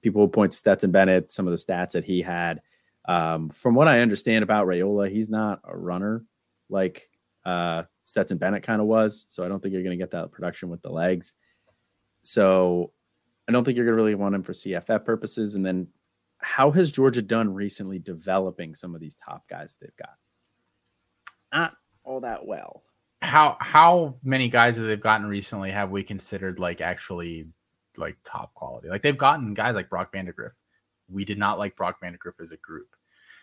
people point to Stetson Bennett, some of the stats that he had. Um, from what I understand about Raiola, he's not a runner like uh, Stetson Bennett kind of was. So I don't think you're going to get that production with the legs. So I don't think you're going to really want him for CFF purposes. And then how has Georgia done recently developing some of these top guys they've got? Not all that well. How how many guys that they've gotten recently have we considered like actually like top quality? Like they've gotten guys like Brock Vandagriff. We did not like Brock Vandagriff as a group.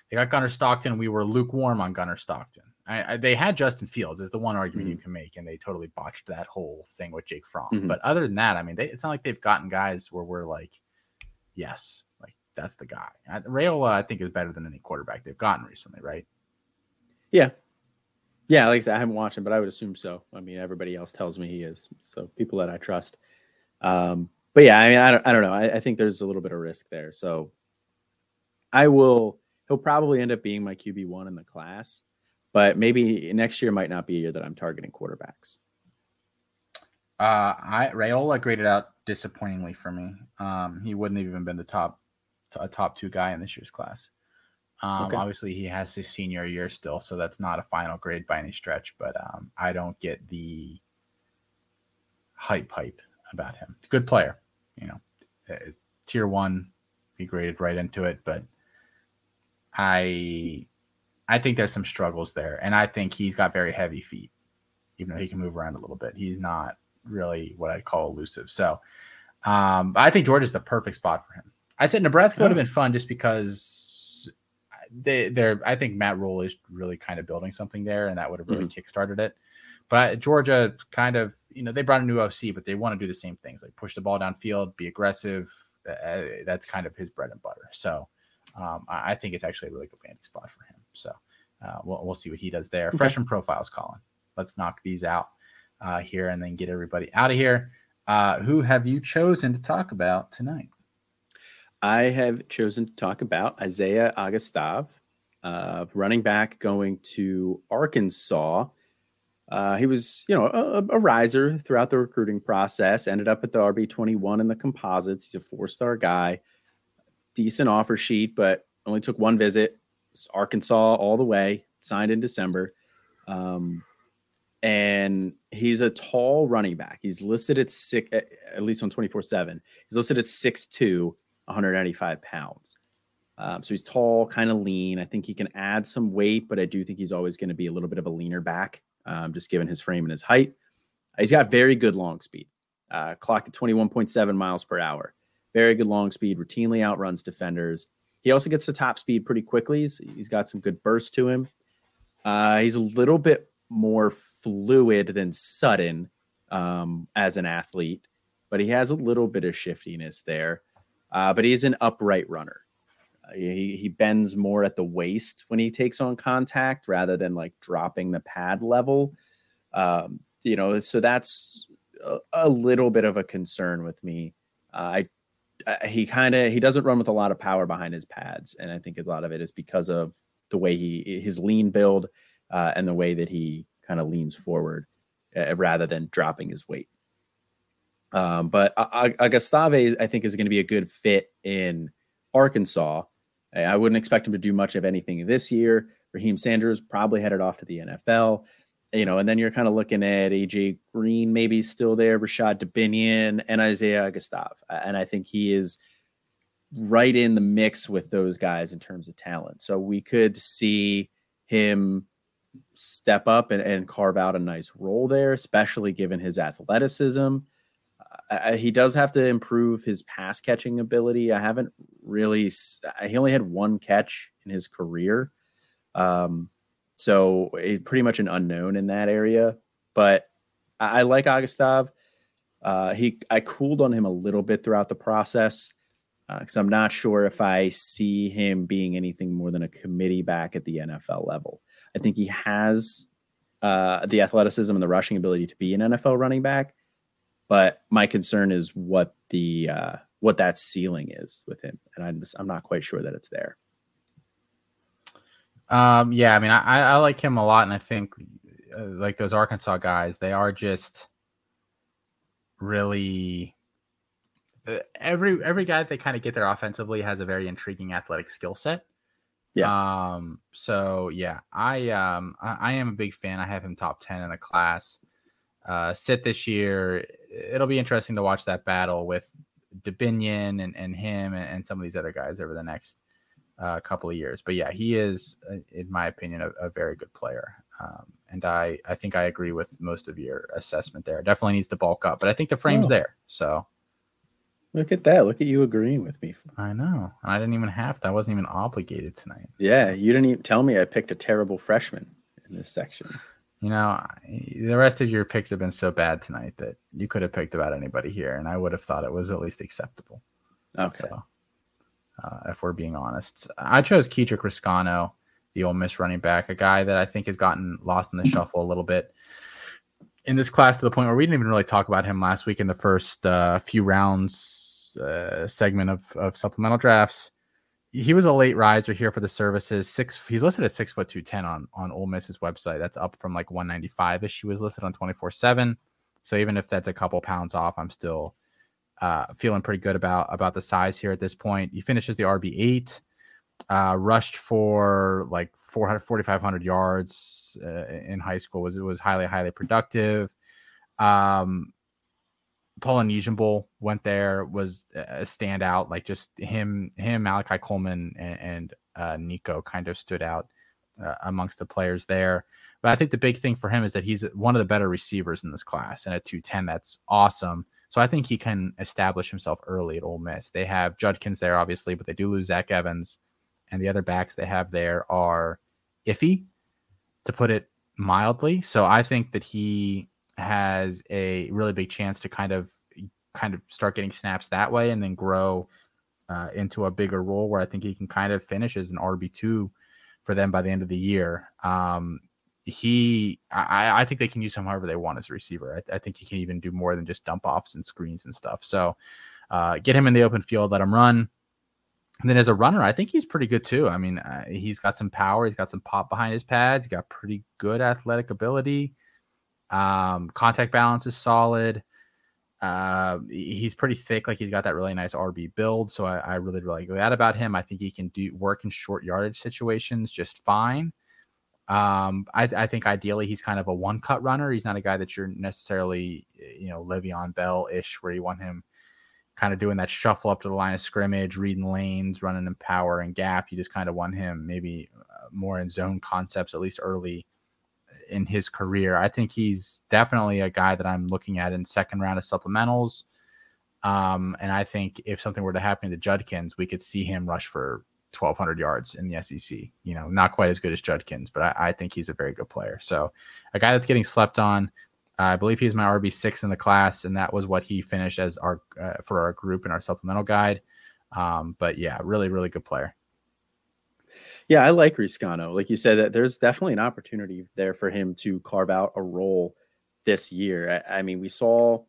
They got Gunnar Stockton. We were lukewarm on Gunnar Stockton. I, I, they had Justin Fields is the one argument mm-hmm. you can make, and they totally botched that whole thing with Jake Fromm. Mm-hmm. But other than that, I mean, they, it's not like they've gotten guys where we're like, yes, like that's the guy. Raiola, I think, is better than any quarterback they've gotten recently, right? Yeah, yeah. Like I said, I haven't watched him, but I would assume so. I mean, everybody else tells me he is. So people that I trust. Um, but yeah, I mean, I don't, I don't know. I, I think there's a little bit of risk there. So I will. He'll probably end up being my QB one in the class but maybe next year might not be a year that I'm targeting quarterbacks. Uh, I Raiola graded out disappointingly for me. Um, he wouldn't have even been the top, a top two guy in this year's class. Um, okay. Obviously, he has his senior year still, so that's not a final grade by any stretch. But um, I don't get the hype hype about him. Good player, you know, uh, tier one. He graded right into it, but I I think there's some struggles there, and I think he's got very heavy feet, even though he can move around a little bit. He's not really what I'd call elusive. So um, I think Georgia's the perfect spot for him. I said Nebraska would have been fun just because they, they're. I think Matt Rhule is really kind of building something there, and that would have really mm-hmm. kickstarted it. But Georgia kind of, you know, they brought a new OC, but they want to do the same things, like push the ball downfield, be aggressive. Uh, that's kind of his bread and butter. So um, I, I think it's actually a really good landing spot for him. So uh, we'll, we'll see what he does there. Okay. Freshman profiles, Colin. Let's knock these out uh, here and then get everybody out of here. Uh, who have you chosen to talk about tonight? I have chosen to talk about Isaiah Augustave, uh, running back going to Arkansas. Uh, he was, you know, a, a, riser throughout the recruiting process. Ended up at the RB twenty one in the composites. He's a four star guy, decent offer sheet, but only took one visit. Arkansas all the way, signed in December. Um, and he's a tall running back. He's listed at six, at least on 24 7. He's listed at 6'2, 195 pounds. Um, so he's tall, kind of lean. I think he can add some weight, but I do think he's always going to be a little bit of a leaner back, um, just given his frame and his height. He's got very good long speed, uh, clocked at 21.7 miles per hour. Very good long speed, routinely outruns defenders. He also gets to top speed pretty quickly. he's, he's got some good burst to him. Uh, he's a little bit more fluid than Sutton um, as an athlete, but he has a little bit of shiftiness there. Uh, but he's an upright runner. Uh, he, he bends more at the waist when he takes on contact rather than like dropping the pad level. Um, you know, so that's a, a, little bit of a concern with me. Uh, I uh, he kind of he doesn't run with a lot of power behind his pads, and I think a lot of it is because of the way he his lean build uh, and the way that he kind of leans forward uh, rather than dropping his weight. Um, but Augustave, I think, is going to be a good fit in Arkansas. I wouldn't expect him to do much of anything this year. Raheem Sanders probably headed off to the NFL you know, and then you're kind of looking at AJ Green, maybe still there, Rashad Dubinion, and Isaiah Gustav. And I think he is right in the mix with those guys in terms of talent. So we could see him step up and, and carve out a nice role there, especially given his athleticism. Uh, he does have to improve his pass catching ability. I haven't really, he only had one catch in his career. Um, so he's pretty much an unknown in that area. But I, I like Augustave. Uh, he I cooled on him a little bit throughout the process because uh, I'm not sure if I see him being anything more than a committee back at the NFL level. I think he has uh, the athleticism and the rushing ability to be an NFL running back, but my concern is what the uh, what that ceiling is with him, and I'm just I'm not quite sure that it's there. Um, yeah, I mean, I, I like him a lot, and I think uh, like those Arkansas guys, they are just really uh, every every guy that they kind of get there offensively has a very intriguing athletic skill set. Yeah. Um. So yeah, I um I, I, am a big fan. I have him top ten in the class. Uh, sit this year. It'll be interesting to watch that battle with Dubinion and, and him and, and some of these other guys over the next uh, couple of years. But yeah, he is, uh, in my opinion, a, a very good player. Um, and I, I think I agree with most of your assessment there. Definitely needs to bulk up, but I think the frame's oh. there. So look at that. Look at you agreeing with me. I know. I didn't even have to. I wasn't even obligated tonight. Yeah, you didn't even tell me I picked a terrible freshman in this section. You know, the rest of your picks have been so bad tonight that you could have picked about anybody here, and I would have thought it was at least acceptable. Okay. So, uh, if we're being honest, I chose Kedrick Reescano the Ole Miss running back, a guy that I think has gotten lost in the shuffle a little bit in this class to the point where we didn't even really talk about him last week in the first uh, few rounds uh, segment of, of supplemental drafts. He was a late riser here for the services. Six, he's listed at six foot two ten on on Ole Miss's website. That's up from like one ninety five ish. He was listed on twenty four seven. So even if that's a couple pounds off, I'm still uh, feeling pretty good about about the size here at this point. He finishes the RB eight uh, rushed for like 400 4500 yards uh, in high school was it was highly highly productive um polynesian bowl went there was a standout like just him him malachi coleman and, and uh, nico kind of stood out uh, amongst the players there but i think the big thing for him is that he's one of the better receivers in this class and at 210 that's awesome so I think he can establish himself early at Ole Miss. They have Judkins there, obviously, but they do lose Zach Evans and the other backs they have there are iffy, to put it mildly. So I think that he has a really big chance to kind of kind of start getting snaps that way and then grow uh, into a bigger role where I think he can kind of finish as an RB two for them by the end of the year. Um, he, I, I think they can use him however they want as a receiver. I, I, think he can even do more than just dump offs and screens and stuff. So uh, get him in the open field, let him run. And then as a runner, I think he's pretty good too. I mean, uh, he's got some power. He's got some pop behind his pads. He's got pretty good athletic ability. Um, contact balance is solid. Uh, he's pretty thick. Like he's got that really nice RB build. So I, I really, really like that about him. I think he can do work in short yardage situations just fine. Um, I, I, think ideally he's kind of a one cut runner. He's not a guy that you're necessarily, you know, Le'Veon Bell ish, where you want him kind of doing that shuffle up to the line of scrimmage, reading lanes, running in power and gap. You just kind of want him maybe uh, more in zone concepts, at least early in his career. I think he's definitely a guy that I'm looking at in second round of supplementals. Um, and I think if something were to happen to Judkins, we could see him rush for 1,200 yards in the SEC. You know, not quite as good as Judkins, but I, I think he's a very good player. So a guy that's getting slept on. I believe he's my RB six in the class, and that was what he finished as our uh, for our group in our supplemental guide. Um, but yeah, really, really good player. Yeah, I like Reescano. Like you said, that there's definitely an opportunity there for him to carve out a role this year. I, I mean, we saw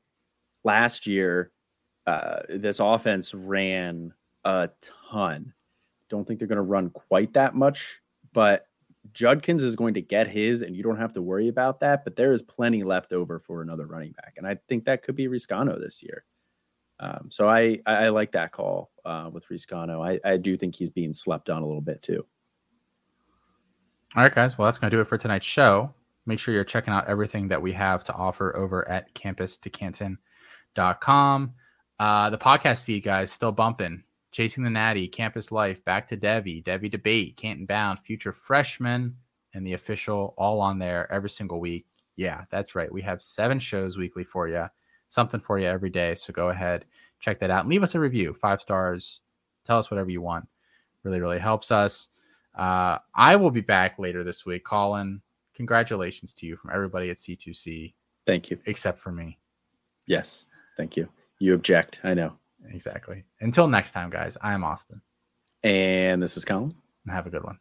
last year uh, this offense ran a ton. Don't think they're going to run quite that much, but Judkins is going to get his, and you don't have to worry about that. But there is plenty left over for another running back, and I think that could be Reescano this year. Um, so I, I, I like that call uh, with Reescano. I I do think he's being slept on a little bit too. All right, guys. Well, that's going to do it for tonight's show. Make sure you're checking out everything that we have to offer over at campus2canton.com. Uh, the podcast feed, guys, still bumping. Chasing the Natty, Campus Life, Back to Devy, Devy Debate, Canton Bound, Future Freshman, and the official all on there every single week. Yeah, that's right. We have seven shows weekly for you, something for you every day. So go ahead, check that out, and leave us a review, five stars. Tell us whatever you want. Really, really helps us. Uh, I will be back later this week. Colin, congratulations to you from everybody at C2C. Thank you. Except for me. Yes. Thank you. You object. I know. Exactly. Until next time, guys, I am Austin. And this is Colin. And have a good one.